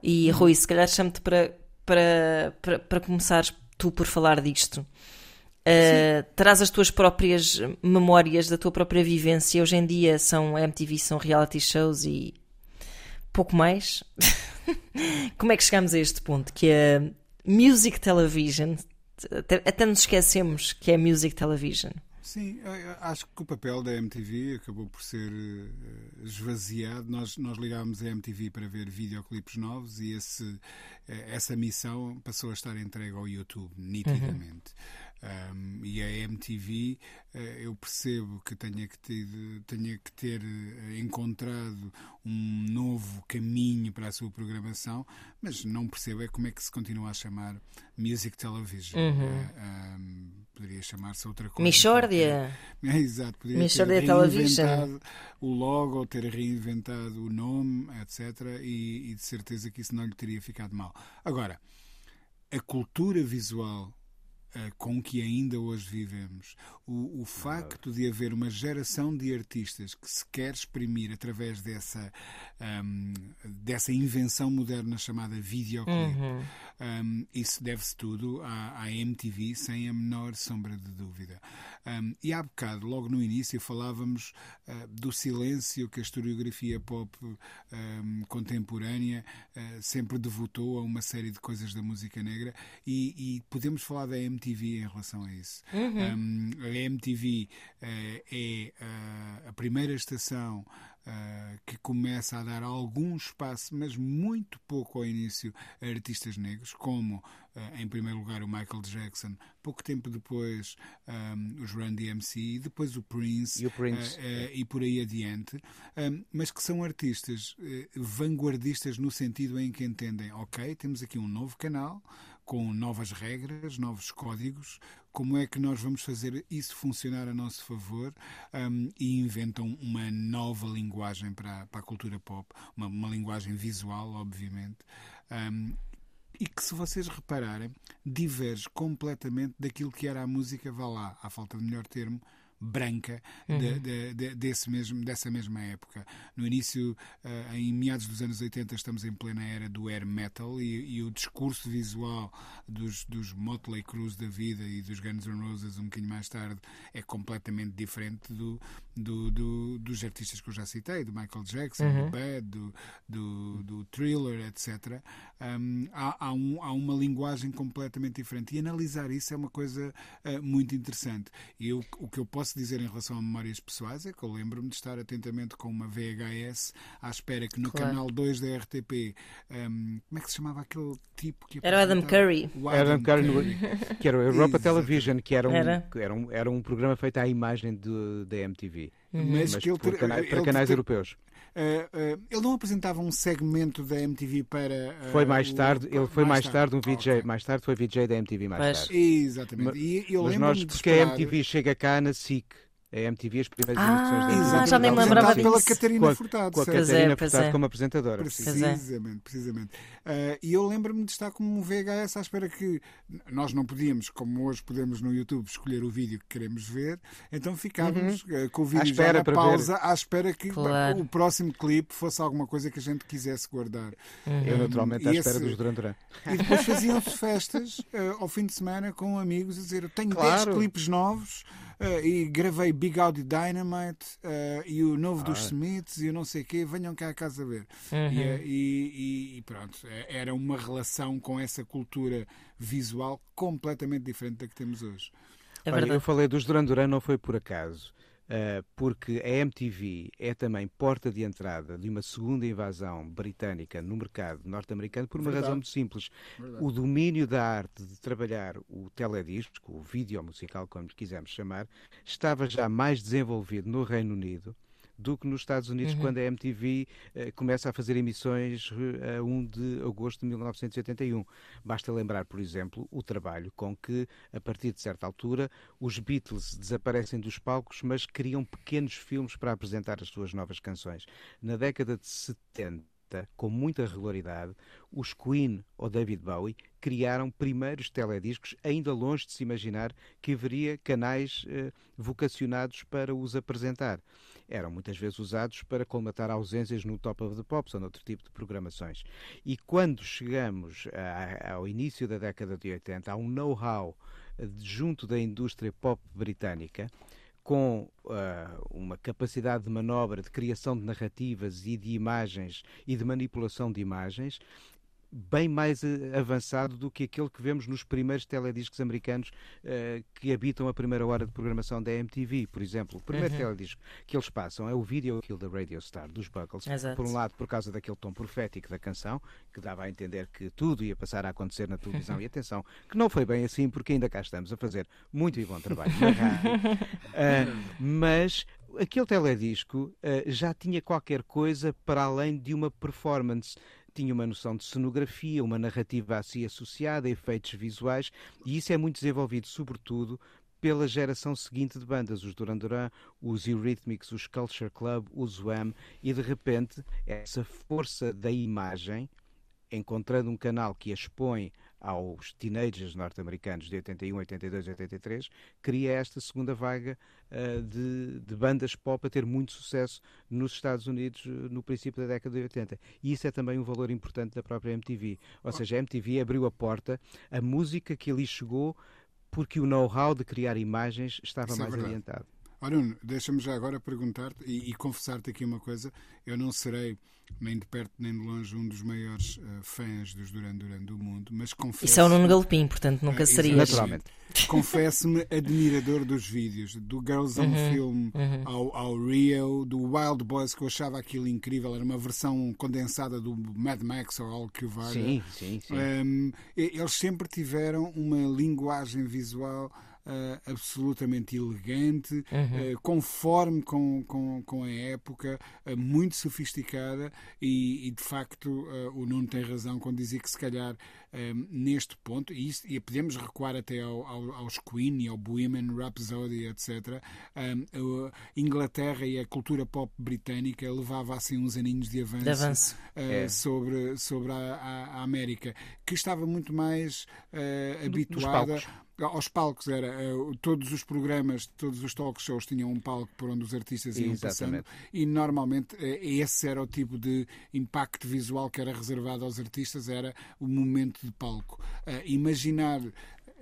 E Rui, se calhar chamo-te para, para, para, para começares tu por falar disto. Uh, traz as tuas próprias memórias da tua própria vivência. Hoje em dia são MTV, são reality shows e pouco mais. Como é que chegamos a este ponto? Que é Music Television. Até, até nos esquecemos que é Music Television. Sim, acho que o papel da MTV acabou por ser eh, esvaziado. Nós, nós ligámos a MTV para ver videoclipes novos e esse, eh, essa missão passou a estar entregue ao YouTube, nitidamente. Um, e a MTV, eh, eu percebo que tenha que ter, tenha que ter encontrado um novo caminho para a sua programação, mas não percebo é como é que se continua a chamar Music Television. Eh, um, poderia chamar-se outra coisa. Michórdia. É, exato, poderia Michórdia ter reinventado o logo, ter reinventado o nome, etc. E, e de certeza que isso não lhe teria ficado mal. Agora, a cultura visual com que ainda hoje vivemos, o, o facto de haver uma geração de artistas que se quer exprimir através dessa, ahm, dessa invenção moderna chamada videoclip, um, isso deve-se tudo à, à MTV, sem a menor sombra de dúvida. Um, e há bocado, logo no início, falávamos uh, do silêncio que a historiografia pop um, contemporânea uh, sempre devotou a uma série de coisas da música negra e, e podemos falar da MTV em relação a isso. Um, a MTV uh, é uh, a primeira estação Uh, que começa a dar algum espaço, mas muito pouco ao início, a artistas negros, como, em primeiro lugar, o Michael Jackson, pouco tempo depois, um, os Run DMC, e depois o Prince, E o Prince. e por aí adiante, um, mas que são artistas vanguardistas no sentido em que entendem, ok, temos aqui um novo canal, com novas regras, novos códigos, como é que nós vamos fazer isso funcionar a nosso favor um, e inventam uma nova linguagem para, para a cultura pop, uma, uma linguagem visual, obviamente. Um, e que, se vocês repararem, diverge completamente daquilo que era a música, vá lá, à falta de melhor termo, branca de, de, de, desse mesmo, dessa mesma época. No início, uh, em meados dos anos 80, estamos em plena era do air metal e, e o discurso visual dos, dos Motley Crue da vida e dos Guns N' Roses um bocadinho mais tarde é completamente diferente do, do, do dos artistas que eu já citei, do Michael Jackson, do Bad, do, do, do Thriller, etc. Um, há, há, um, há uma linguagem completamente diferente e analisar isso é uma coisa uh, muito interessante. E eu, o que eu posso dizer em relação a memórias pessoais é que eu lembro-me de estar atentamente com uma VHS à espera que no Claro. canal 2 da RTP, um, como é que se chamava aquele tipo que Era o Adam? Curry. O Adam Curry, Curry. que era o Europa. Television, que era um, Era. que era um, era um programa feito à imagem de- da MTV, Mas, mas que ele, por ter- cana- para ele canais ter- europeus. Eh, ele não apresentava um segmento da MTV para. eh, Foi mais o- tarde, ele foi mais tarde um VJ, Ok. mais tarde foi VJ da MTV mais Mas- tarde. Exatamente. Mas- E eu Mas nós, porque a MTV chega cá na SIC, A MTV, as primeiras Ah, edições da. MTV. já nem me lembrava pela disso. Catarina Com a- Furtado, Com a certo? É, Catarina pois Furtado é. como apresentadora. É. Precisamente, precisamente. Ah, e eu lembro-me de estar como um VHS à espera que nós não podíamos, como hoje podemos no YouTube, escolher o vídeo que queremos ver, então ficávamos ah, com o vídeo já espera na para pausa, à espera que Claro. o próximo clipe fosse alguma coisa que a gente quisesse guardar. Eu, naturalmente, à espera esse- dos Duran Duran. E depois faziam-se festas ah, ao fim de semana com amigos a dizer: Eu tenho Claro. 10 clipes novos. Ah, e gravei Big Audio Dynamite ah, e o novo dos Smiths e eu não sei o quê, venham cá a casa ver. E, eh, e- e- e pronto, era uma relação com essa cultura visual completamente diferente da que temos hoje. É Olha, eu falei dos Duran Duran não foi por acaso, ah, porque a MTV é também porta de entrada de uma segunda invasão britânica no mercado norte-americano por uma Verdade. razão muito simples. O domínio da arte de trabalhar o teledisco, o vídeo musical, como quisermos chamar, estava já mais desenvolvido no Reino Unido do que nos Estados Unidos, quando a MTV eh, começa a fazer emissões eh, a 1 de agosto de 1981. Basta lembrar, por exemplo, o trabalho com que, a partir de certa altura, os Beatles desaparecem dos palcos, mas criam pequenos filmes para apresentar as suas novas canções. Na década de 70, com muita regularidade, os Queen ou David Bowie criaram primeiros telediscos, ainda longe de se imaginar que haveria canais eh, vocacionados para os apresentar. Eram muitas vezes usados para colmatar ausências no Top of the Pops ou noutro tipo de programações. E quando chegamos a- ao início da década de 80, há um know-how eh, junto da indústria pop britânica com ah, uma capacidade de manobra, de criação de narrativas e de imagens e de manipulação de imagens bem mais eh, avançado do que aquele que vemos nos primeiros telediscos americanos eh, que habitam a primeira hora de programação da MTV, por exemplo. O primeiro teledisco que eles passam é o Video Kill the Radio Star dos Buggles. Exato. Por um lado, por causa daquele tom profético da canção, que dava a entender que tudo ia passar a acontecer na televisão. E atenção, que não foi bem assim, porque ainda cá estamos a fazer muito e bom trabalho na rádio. Ah, mas aquele teledisco ah, já tinha qualquer coisa para além de uma performance. Tinha uma noção de cenografia, uma narrativa a si associada, efeitos visuais, e isso é muito desenvolvido, sobretudo, pela geração seguinte de bandas, os Duran Duran, os Eurythmics, os Culture Club, os Wham, e de repente essa força da imagem, encontrando um canal que a expõe aos teenagers norte-americanos de 81, 82, 83, cria esta segunda vaga ah, de, de bandas pop a ter muito sucesso nos Estados Unidos eh, no princípio da década de 80. E isso é também um valor importante da própria MTV. Ou seja, a MTV abriu a porta, a música que ali chegou porque o know-how de criar imagens estava Isso é mais verdade. adiantado. Ora, Nuno, deixa-me já agora perguntar-te e, e confessar-te aqui uma coisa. Eu não serei nem de perto nem de longe um dos maiores eh, fãs dos Duran Duran do mundo, mas confesso. Isso é o Nuno Galopim, portanto nunca É, serias. Naturalmente. Confesso-me admirador dos vídeos, do Girls on Film ao, ao Rio, do Wild Boys, que eu achava aquilo incrível. Era uma versão condensada do Mad Max ou algo que o valha. Sim, sim, sim. Um, e- eles sempre tiveram uma linguagem visual ah, absolutamente elegante, ah, conforme com, com, com a época, ah, muito sofisticada e, e, de facto o Nuno tem razão quando dizia que se calhar neste ponto, e, e podemos recuar até ao, ao- aos Queen e ao Bohemian Rhapsody, etc. a Inglaterra e a cultura pop britânica levava assim uns aninhos de avanço, De avanço. uh, sobre, sobre a, a- a América, que estava muito mais uh, habituada. Aos palcos. Era, uh, todos os programas, todos os talk shows tinham um palco por onde os artistas iam Exatamente. passando e normalmente uh, esse era o tipo de impacto visual que era reservado aos artistas, era o momento de palco. Uh, imaginar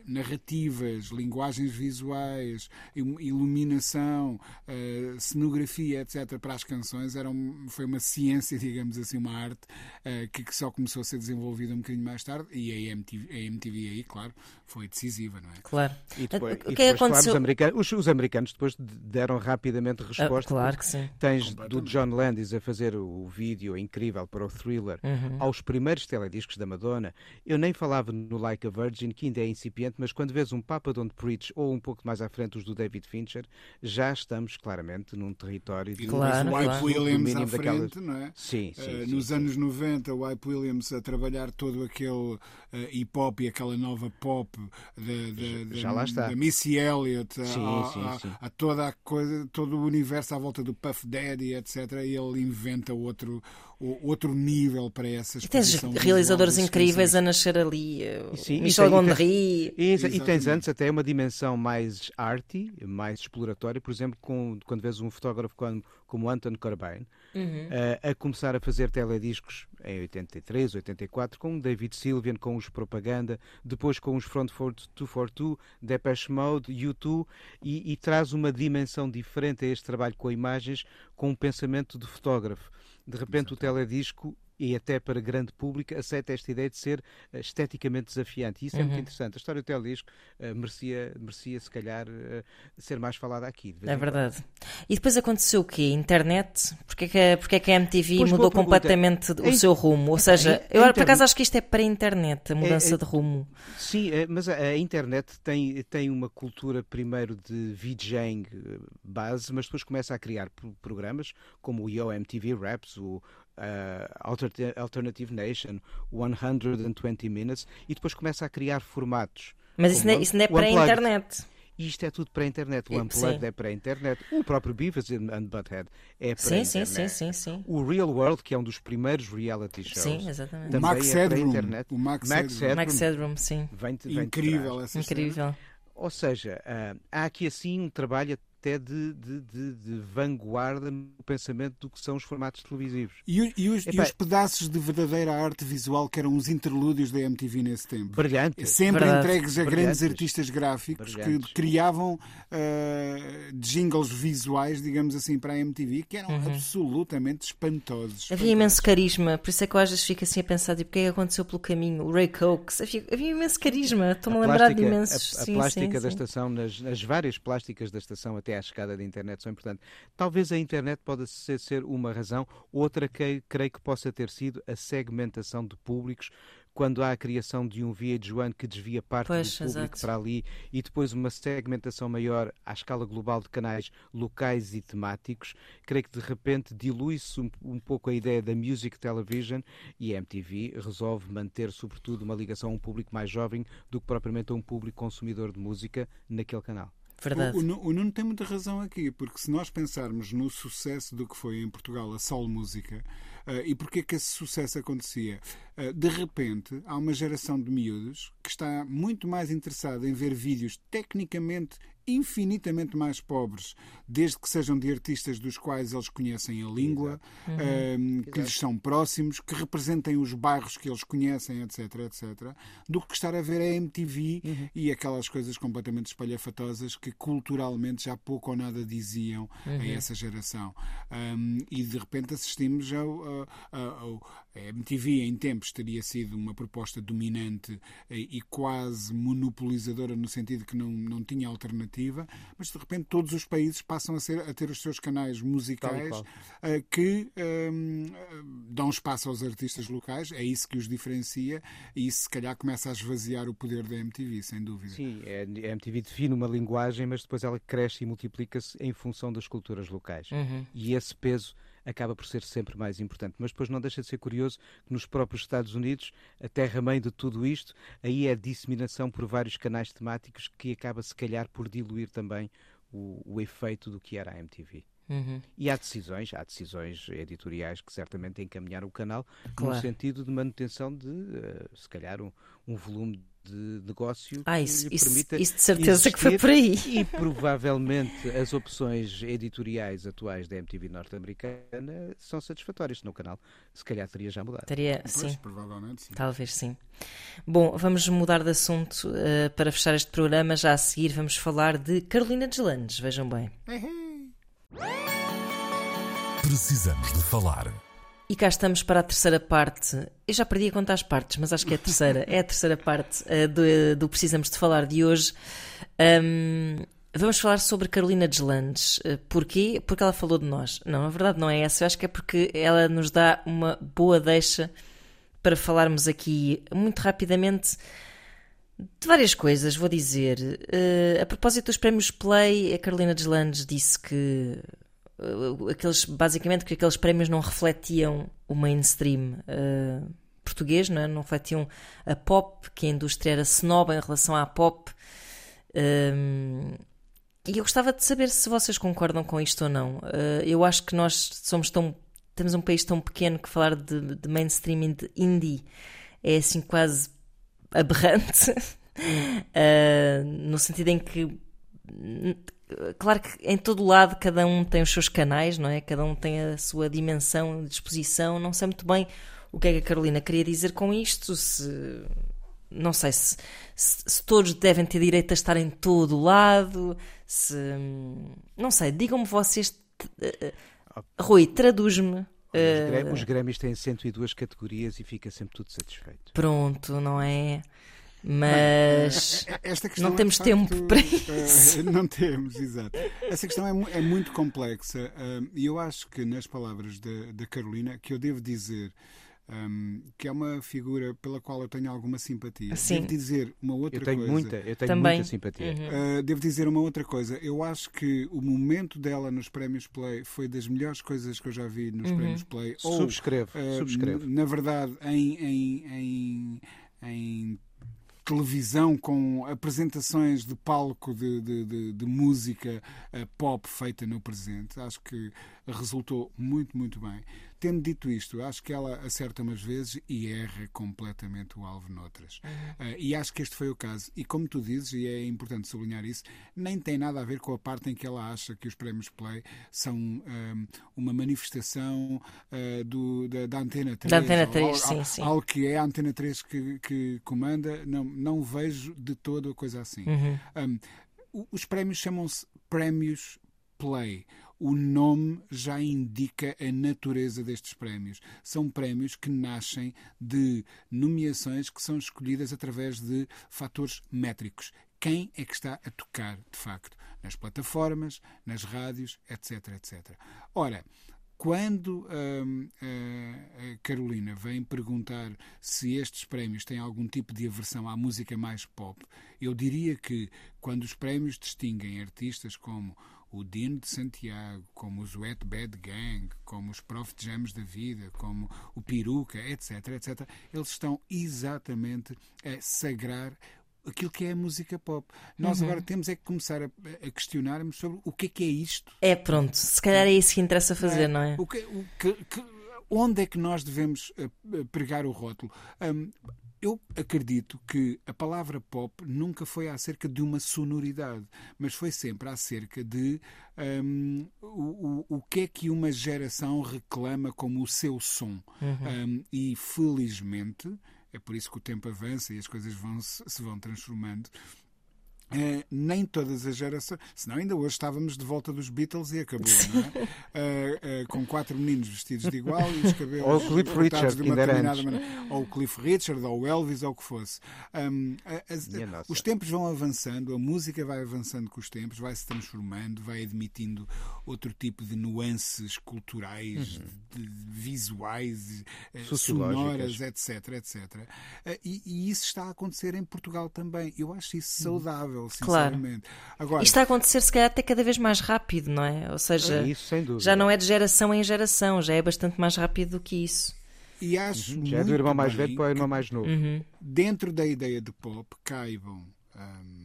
narrativas, linguagens visuais, iluminação, eh, cenografia, etc., para as canções, era um- foi uma ciência, digamos assim, uma arte eh, que, que só começou a ser desenvolvida um bocadinho mais tarde e a MTV, a MTV aí, claro, foi decisiva, não é? Claro. E depois, o e que é que depois, claro, os, aconteceu? americanos, os, os americanos depois deram rapidamente Ah, resposta. claro que sim. Tens do John Landis a fazer o vídeo incrível para o thriller Uhum. aos primeiros telediscos da Madonna. Eu nem falava no Like a Virgin, que ainda é incipiente, mas quando vês um Papa Don't Preach ou um pouco mais à frente os do David Fincher, já estamos claramente num território E de Claro, Hype claro. Williams mínimo à daquelas- frente, não é? Sim, sim, Eh, sim, nos sim. anos 90, o Hype Williams a trabalhar todo aquele eh, hip hop e aquela nova pop da, da, Já da- lá está. da Missy Elliott a, Sim, a- sim, a- sim. a toda a coisa, todo o universo à volta do Puff Daddy, etc. E ele inventa outro, o- outro nível para essa E tens realizadores incríveis a nascer ali. eh, sim, e Michel e Gondry. E, e tens antes até uma dimensão mais arty, mais exploratória, por exemplo, com, quando vês um fotógrafo como, como Anton Corbijn Uhum. eh, a começar a fazer telediscos em 83, 84, com o David Sylvian, com os Propaganda, depois com os Front 242, Depeche Mode, U2, e, e traz uma dimensão diferente a este trabalho com imagens, com um pensamento de fotógrafo. De repente o teledisco e até para grande público aceita esta ideia de ser eh, esteticamente desafiante. E isso é muito interessante. A história do teledisco eh, merecia, merecia, se calhar, eh, ser mais falada aqui. É verdade. E depois aconteceu o quê? Internet? Porquê que, a- porquê que a MTV Pois, mudou completamente o seu rumo? Ou seja, a eu por acaso acho que isto é para a internet, a mudança é- de rumo. Sim, eh, mas a, a internet tem, tem uma cultura primeiro de VJing base, mas depois começa a criar pro- programas como o Yo MTV Raps, o Alternative Nation, 120 Minutes, e depois começa a criar formatos. Mas isso como não é, isso não é a internet. E isto é tudo para a internet. O Eh, Unplugged sim. é para a internet. O próprio Beavis and Butthead é para a Sim, sim, internet. sim, sim, sim. O Real World, que é um dos primeiros reality shows. Sim, exatamente. O também Max é para a Headroom. internet. O Max Max Headroom. Max Headroom, sim. Vem -te, vem Incrível essa. Incrível. Ou seja, ah, há aqui assim um trabalho até de, de- de- de vanguarda no pensamento do que são os formatos televisivos. E, e os, e os pedaços de verdadeira arte visual que eram os interlúdios da MTV nesse tempo. Brilhantes. Sempre entregues a grandes artistas gráficos Brilhantes. que criavam ah, jingles visuais, digamos assim, para a MTV que eram absolutamente espantosos. Havia imenso carisma, por isso é que eu às vezes fico assim a pensar, tipo, o que é que aconteceu pelo caminho? O Ray Cokes, havia, havia imenso carisma, estou-me a lembrar de imensos. a, a sim, plástica sim, da sim. estação, nas, as várias plásticas da estação até à chegada da internet são importantes. Talvez a internet possa ser, uma razão, outra que creio que possa ter sido a segmentação de públicos. Quando há a criação de um VH1 que desvia parte Pois, do público exato. para ali e depois uma segmentação maior à escala global de canais locais e temáticos, creio que de repente dilui-se um, um pouco a ideia da music television e a MTV resolve manter, sobretudo, uma ligação a um público mais jovem do que propriamente a um público consumidor de música naquele canal. Verdade. O, o o Nuno tem muita razão aqui, porque se nós pensarmos no sucesso do que foi em Portugal a Sol Música eh, e porque é que esse sucesso acontecia, eh, de repente há uma geração de miúdos que está muito mais interessada em ver vídeos tecnicamente infinitamente mais pobres, desde que sejam de artistas dos quais eles conhecem a língua, eh, que lhes são próximos, que representem os bairros que eles conhecem, etc, etc, do que estar a ver a MTV e aquelas coisas completamente espalhafatosas que culturalmente já pouco ou nada diziam a essa geração. Um, e de repente assistimos ao, ao- ao- a MTV em tempos teria sido uma proposta dominante eh, e quase monopolizadora no sentido que não, não tinha alternativa, mas de repente todos os países passam a, ser, a ter os seus canais musicais eh, que hum, dão espaço aos artistas locais, é isso que os diferencia e isso se calhar começa a esvaziar o poder da MTV, sem dúvida. Sim, é- a MTV define uma linguagem, mas depois ela cresce e multiplica-se em função das culturas locais. E esse peso acaba por ser sempre mais importante. Mas depois não deixa de ser curioso que nos próprios Estados Unidos, a terra-mãe de tudo isto, aí é a disseminação por vários canais temáticos que acaba, se calhar, por diluir também o, o efeito do que era a MTV. Uhum. E há decisões, há decisões editoriais que certamente encaminharam o canal Claro. no sentido de manutenção de, eh, se calhar, um, um volume de negócio Ah, que isso, lhe isso, permita isso de certeza que foi por aí. E provavelmente as opções editoriais atuais da MTV norte-americana são satisfatórias, senão o canal se calhar teria já mudado. Teria, Pois, sim. provavelmente sim. Talvez sim. Bom, vamos mudar de assunto eh, para fechar este programa. Já a seguir vamos falar de Carolina Deslandes. Vejam bem. Precisamos de falar. E cá estamos para a terceira parte. Eu já perdi a contar as partes, mas acho que é a terceira. É a terceira parte eh, do, do Precisamos de Falar de hoje. Ahm, vamos falar sobre Carolina Deslandes. Eh, Porquê? Porque ela falou de nós. Não, na verdade não é essa. Eu acho que é porque ela nos dá uma boa deixa para falarmos aqui muito rapidamente De várias coisas, vou dizer. Uh, a propósito dos prémios Play, a Carolina Deslandes disse que uh, aqueles, basicamente que aqueles prémios não refletiam o mainstream uh, português, não, é? não refletiam a pop, que a indústria era snob em relação à pop. Um, e eu gostava de saber se vocês concordam com isto ou não. eu acho que nós somos tão. Temos um país tão pequeno que falar de, de mainstream de indie é assim quase aberrante, uh, no sentido em que, claro que em todo lado cada um tem os seus canais, não é? Cada um tem a sua dimensão de exposição. Não sei muito bem o que é que a Carolina queria dizer com isto, se não sei se, se, se, todos devem ter direito a estar em todo lado, se não sei, digam-me vocês. Uh, Rui, traduz-me os, uh... os Grammys têm 102 categorias e fica sempre tudo satisfeito. Pronto, não é? Mas não é temos é tempo facto, para isso. Uh, não temos, exato. Essa questão é, é muito complexa e uh, eu acho que, nas palavras da Carolina, que eu devo dizer um, que é uma figura pela qual eu tenho alguma simpatia. Sim. Devo dizer uma outra eu tenho coisa. Muita, eu tenho Também. muita simpatia. Uhum. Uh, devo dizer uma outra coisa. Eu acho que o momento dela nos prémios Play foi das melhores coisas que eu já vi nos uhum. prémios Play. Ou, subscrevo, uh, subscrevo. Na verdade, em, em, em, em televisão com apresentações de palco de, de, de, de música uh, pop feita no presente. Acho que resultou muito, muito bem. Tendo dito isto, acho que ela acerta umas vezes e erra completamente o alvo noutras. Uhum. Uh, e acho que este foi o caso. E como tu dizes, e é importante sublinhar isso, nem tem nada a ver com a parte em que ela acha que os prémios Play são um, uma manifestação uh, do, da, da, Antena 3. Da Antena 3, ou, sim, sim. Algo que é a Antena 3 que, que comanda. Não, não vejo de todo a coisa assim. Uhum. Um, os prémios chamam-se prémios Play o nome já indica a natureza destes prémios. São prémios que nascem de nomeações que são escolhidas através de fatores métricos. Quem é que está a tocar, de facto, nas plataformas, nas rádios, etc, etc. Ora, quando hum, a Carolina vem perguntar se estes prémios têm algum tipo de aversão à música mais pop, eu diria que quando os prémios distinguem artistas como o Dino de Santiago, como os Wet Bad Gang, como os Prof Jams da vida, como o Peruca, etc, etc, eles estão exatamente a sagrar aquilo que é a música pop. Nós uhum. agora temos é que começar a, a questionarmos sobre o que é que é isto. É pronto, se calhar é isso que interessa fazer, é, não é? O que, o que, que, onde é que nós devemos eh, pregar o rótulo? Um, eu acredito que a palavra pop nunca foi acerca de uma sonoridade, mas foi sempre acerca de um, o, o, o que é que uma geração reclama como o seu som. Uhum. Um, e felizmente, é por isso que o tempo avança e as coisas vão, se vão transformando. Uh, nem todas as gerações, senão ainda hoje estávamos de volta dos Beatles e acabou, não é? Uh, uh, com quatro meninos vestidos de igual e os cabelos ou o Cliff Richard, de uma determinada maneira. Ou o Cliff Richard, ou o Elvis, ou o que fosse. Um, as, os tempos vão avançando, a música vai avançando com os tempos, vai se transformando, vai admitindo outro tipo de nuances culturais, uhum. de, visuais, sonoras, etc, etc. E, e, isso está a acontecer em Portugal também. Eu acho isso uhum. Sinceramente. Claro. Agora, Isto está a acontecer, se calhar, até cada vez mais rápido, não é? Ou seja, é isso, já não é de geração em geração, já é bastante mais rápido do que isso. E acho uhum. Já é do irmão mais velho para o irmão mais novo. Uhum. Dentro da ideia de pop caibam. Um,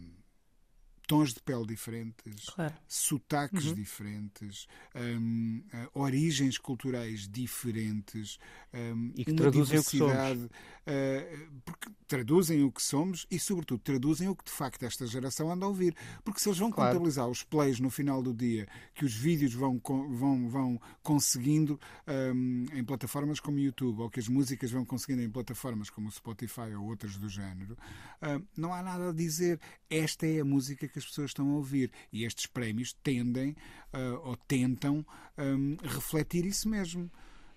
tons de pele diferentes, claro. sotaques uhum. diferentes, um, uh, origens culturais diferentes um, e que traduzem o que somos. Uh, porque traduzem o que somos e, sobretudo, traduzem o que de facto esta geração anda a ouvir. Porque se eles vão claro. contabilizar os plays no final do dia que os vídeos vão, vão, vão conseguindo um, em plataformas como YouTube ou que as músicas vão conseguindo em plataformas como o Spotify ou outras do género, uh, não há nada a dizer. Esta é a música que as pessoas estão a ouvir. E estes prémios tendem uh, ou tentam um, refletir isso mesmo.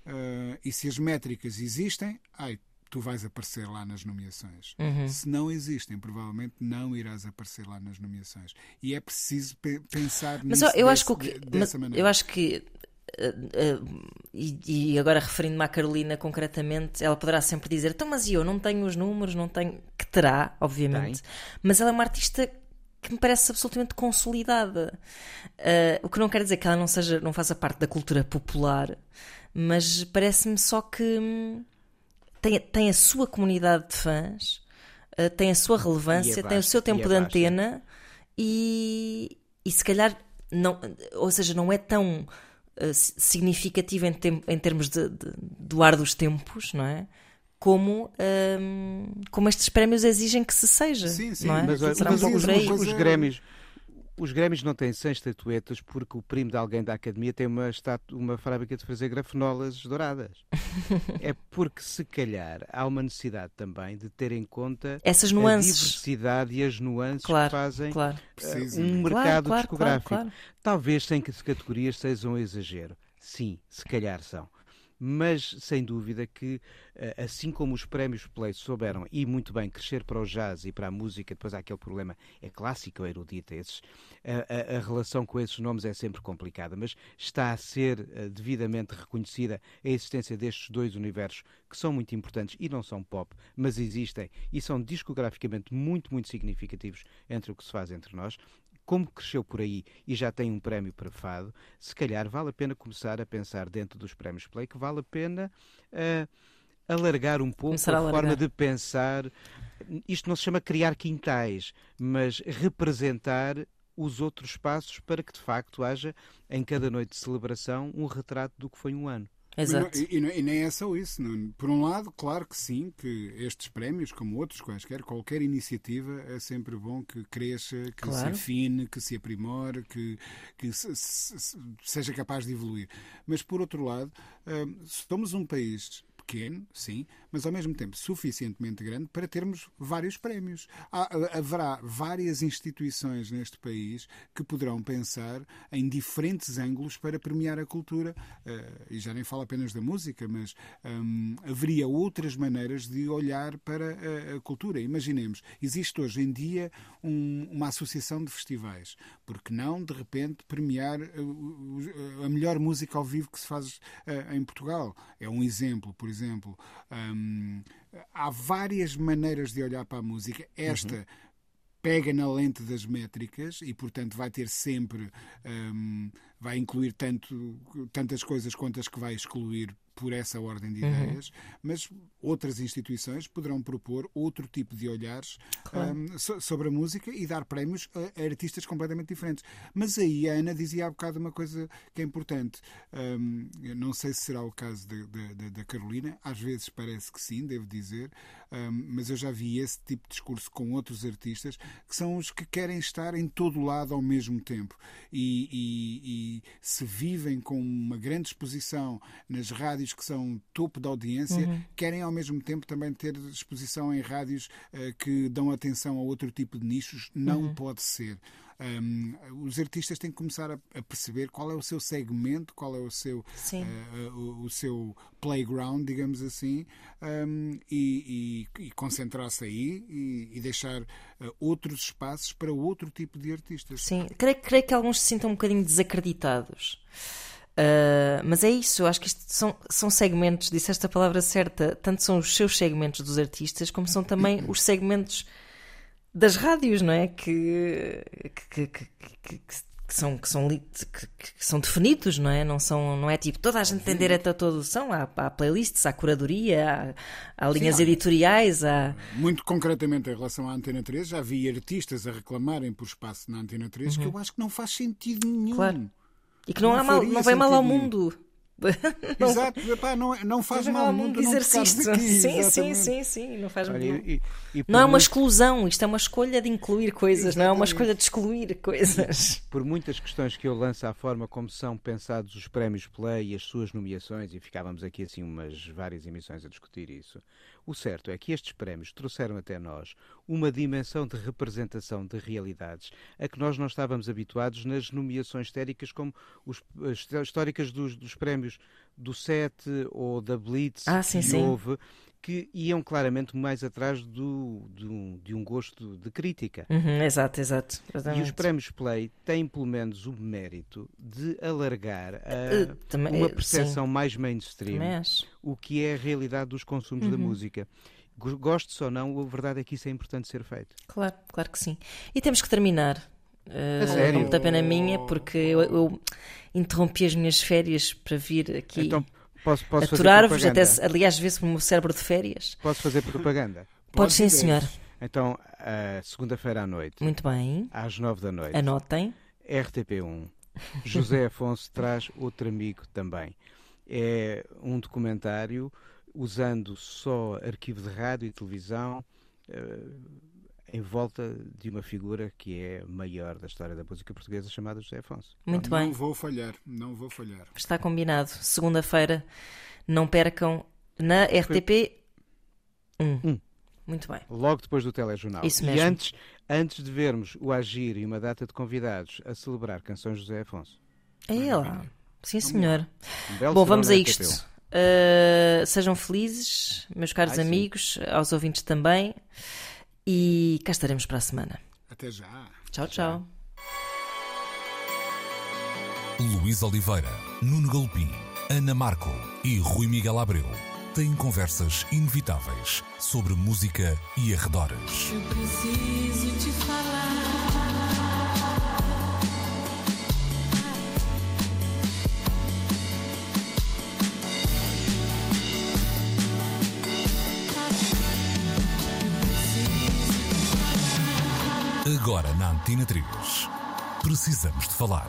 Uh, e se as métricas existem, ai, tu vais aparecer lá nas nomeações. Uhum. Se não existem, provavelmente não irás aparecer lá nas nomeações. E é preciso pe pensar mas nisso eu desse, acho que, dessa maneira. Eu acho que Uh, uh, e, e, agora referindo-me à Carolina concretamente, ela poderá sempre dizer: então, mas eu não tenho os números, não tenho. Que terá, obviamente, Tem. mas ela é uma artista que me parece absolutamente consolidada. Uh, o que não quer dizer que ela não seja, não faça parte da cultura popular, mas parece-me só que hum, tem, tem a sua comunidade de fãs, uh, tem a sua relevância, tem o seu tempo de antena e, e se calhar não, ou seja, não é tão uh, significativo em, em termos de, de, do ar dos tempos, não é? Como, um, como estes prémios exigem que se seja. Sim, sim. Não é? Mas, mas, mas os, os, os Grêmios. Os Grêmios não têm 100 estatuetas porque o primo de alguém da academia tem uma, estatu uma fábrica de fazer grafenolas douradas. é porque, se calhar, há uma necessidade também de ter em conta Essas nuances. a diversidade e as nuances claro, que fazem claro. uh, um mercado claro, discográfico. Talvez sem que as categorias sejam um exagero. Sim, se calhar são mas sem dúvida que, eh, assim como os prémios Play souberam e muito bem crescer para o jazz e para a música, depois há aquele problema, é clássico ou erudita, esses, a, a, a, relação com esses nomes é sempre complicada, mas está a ser eh, devidamente reconhecida a existência destes dois universos que são muito importantes e não são pop, mas existem e são discograficamente muito, muito significativos entre o que se faz entre nós como cresceu por aí e já tem um prémio para fado, se calhar vale a pena começar a pensar dentro dos prémios Play que vale a pena uh, alargar um pouco a, a forma de pensar. Isto não se chama criar quintais, mas representar os outros espaços para que de facto haja em cada noite de celebração um retrato do que foi um ano. Exato. E, e, e, nem é só isso. Não. Por um lado, claro que sim, que estes prémios, como outros quaisquer, qualquer iniciativa é sempre bom que cresça, que claro. se afine, que se aprimore, que, que se, se, seja capaz de evoluir. Mas, por outro lado, hum, somos um país pequeno, sim, mas ao mesmo tempo suficientemente grande para termos vários prémios. Há, haverá várias instituições neste país que poderão pensar em diferentes ângulos para premiar a cultura, uh, e já nem falo apenas da música, mas um, haveria outras maneiras de olhar para a, a cultura. Imaginemos, existe hoje em dia um, uma associação de festivais, porque não, de repente, premiar a, a melhor música ao vivo que se faz uh, em Portugal? É um exemplo, por exemplo. Um, há várias maneiras de olhar para a música. Esta uhum. pega na lente das métricas e, portanto, vai ter sempre. Um, vai incluir tanto, tantas coisas quanto as que vai excluir por essa ordem de uhum. ideias, mas outras instituições poderão propor outro tipo de olhares claro. um, sobre a música e dar prémios a, a, artistas completamente diferentes. Mas aí a Ana dizia há bocado uma coisa que é importante. Um, não sei se será o caso da Carolina, às vezes parece que sim, devo dizer, um, mas eu já vi esse tipo de discurso com outros artistas que são os que querem estar em todo lado ao mesmo tempo e, e, e se vivem com uma grande exposição nas rádios rádios que são topo da audiência uhum. querem ao mesmo tempo também ter exposição em rádios uh, que dão atenção a outro tipo de nichos. Não uhum. pode ser. Um, os artistas têm que começar a, a, perceber qual é o seu segmento, qual é o seu, uh, o, o, seu playground, digamos assim, um, e, e, e concentrar-se aí e, e deixar uh, outros espaços para outro tipo de artistas. Sim, creio, creio que alguns se sintam um bocadinho desacreditados. Uh, mas é isso, eu acho que isto são, são segmentos, disseste a palavra certa, tanto são os seus segmentos dos artistas, como são também os segmentos das rádios, não é? Que, que, que, que, que são, que, são, que, são definidos, não é? Não, são, não é tipo toda a gente tem direito a todo som, há, há playlists, há curadoria, há, há linhas Sim, editoriais. Há... Muito concretamente em relação à Antena 3, já vi artistas a reclamarem por espaço na Antena 3 uhum. que eu acho que não faz sentido nenhum. Claro. E que não, não, há mal, não vem mal ao mundo. Exato, Epá, não, não faz mal ao mundo dizer isto. sim, sim, sim, sim, não faz mal. E, e, não é uma exclusão, isto é uma escolha de incluir coisas, Exatamente. não é uma escolha de excluir coisas. Por muitas questões que eu lanço à forma como são pensados os prémios Play e as suas nomeações, e ficávamos aqui assim umas várias emissões a discutir isso. O certo é que estes prémios trouxeram até nós uma dimensão de representação de realidades a que nós não estávamos habituados nas nomeações históricas como os, as históricas dos, dos prémios do SET ou da Blitz ah, sim, que sim. houve que iam claramente mais atrás do, do, de um gosto de crítica. Uhum, exato, exato. Exatamente. E os prémios Play têm pelo menos o mérito de alargar a, uh, também, uma percepção sim. mais mainstream o que é a realidade dos consumos uhum. da música. Gostes ou não, a verdade é que isso é importante ser feito. Claro, claro que sim. E temos que terminar. Uh, sério? muita pena minha, porque eu, eu interrompi as minhas férias para vir aqui Então, posso, posso fazer aturar-vos, até, aliás, vê-se o meu cérebro de férias. Posso fazer propaganda? Pode sim, senhor. Então, a segunda-feira à noite, Muito bem. às nove da noite, Anotem. RTP1, José Afonso traz outro amigo também. É um documentário usando só arquivo de rádio e televisão eh, em volta de uma figura que é maior da história da música portuguesa chamada José Afonso. Muito não bem. vou falhar, não vou falhar. Está combinado. Segunda-feira, não percam na RTP 1. Um. Muito bem. Logo depois do telejornal. Isso E mesmo. antes, antes de vermos o Agir e uma data de convidados a celebrar canções José Afonso. É lá. Sim, senhor. Um belo Bom, vamos a RTP1. isto. Uh, sejam felizes, meus caros Ai, sim. amigos, aos ouvintes também. E cá estaremos para a semana. Até já. Tchau, tchau. Luís Oliveira, Nuno Galpim, Ana Marco e Rui Miguel Abreu têm conversas inevitáveis sobre música e arredores. Eu preciso te falar. Agora na Antena 3. Precisamos de falar.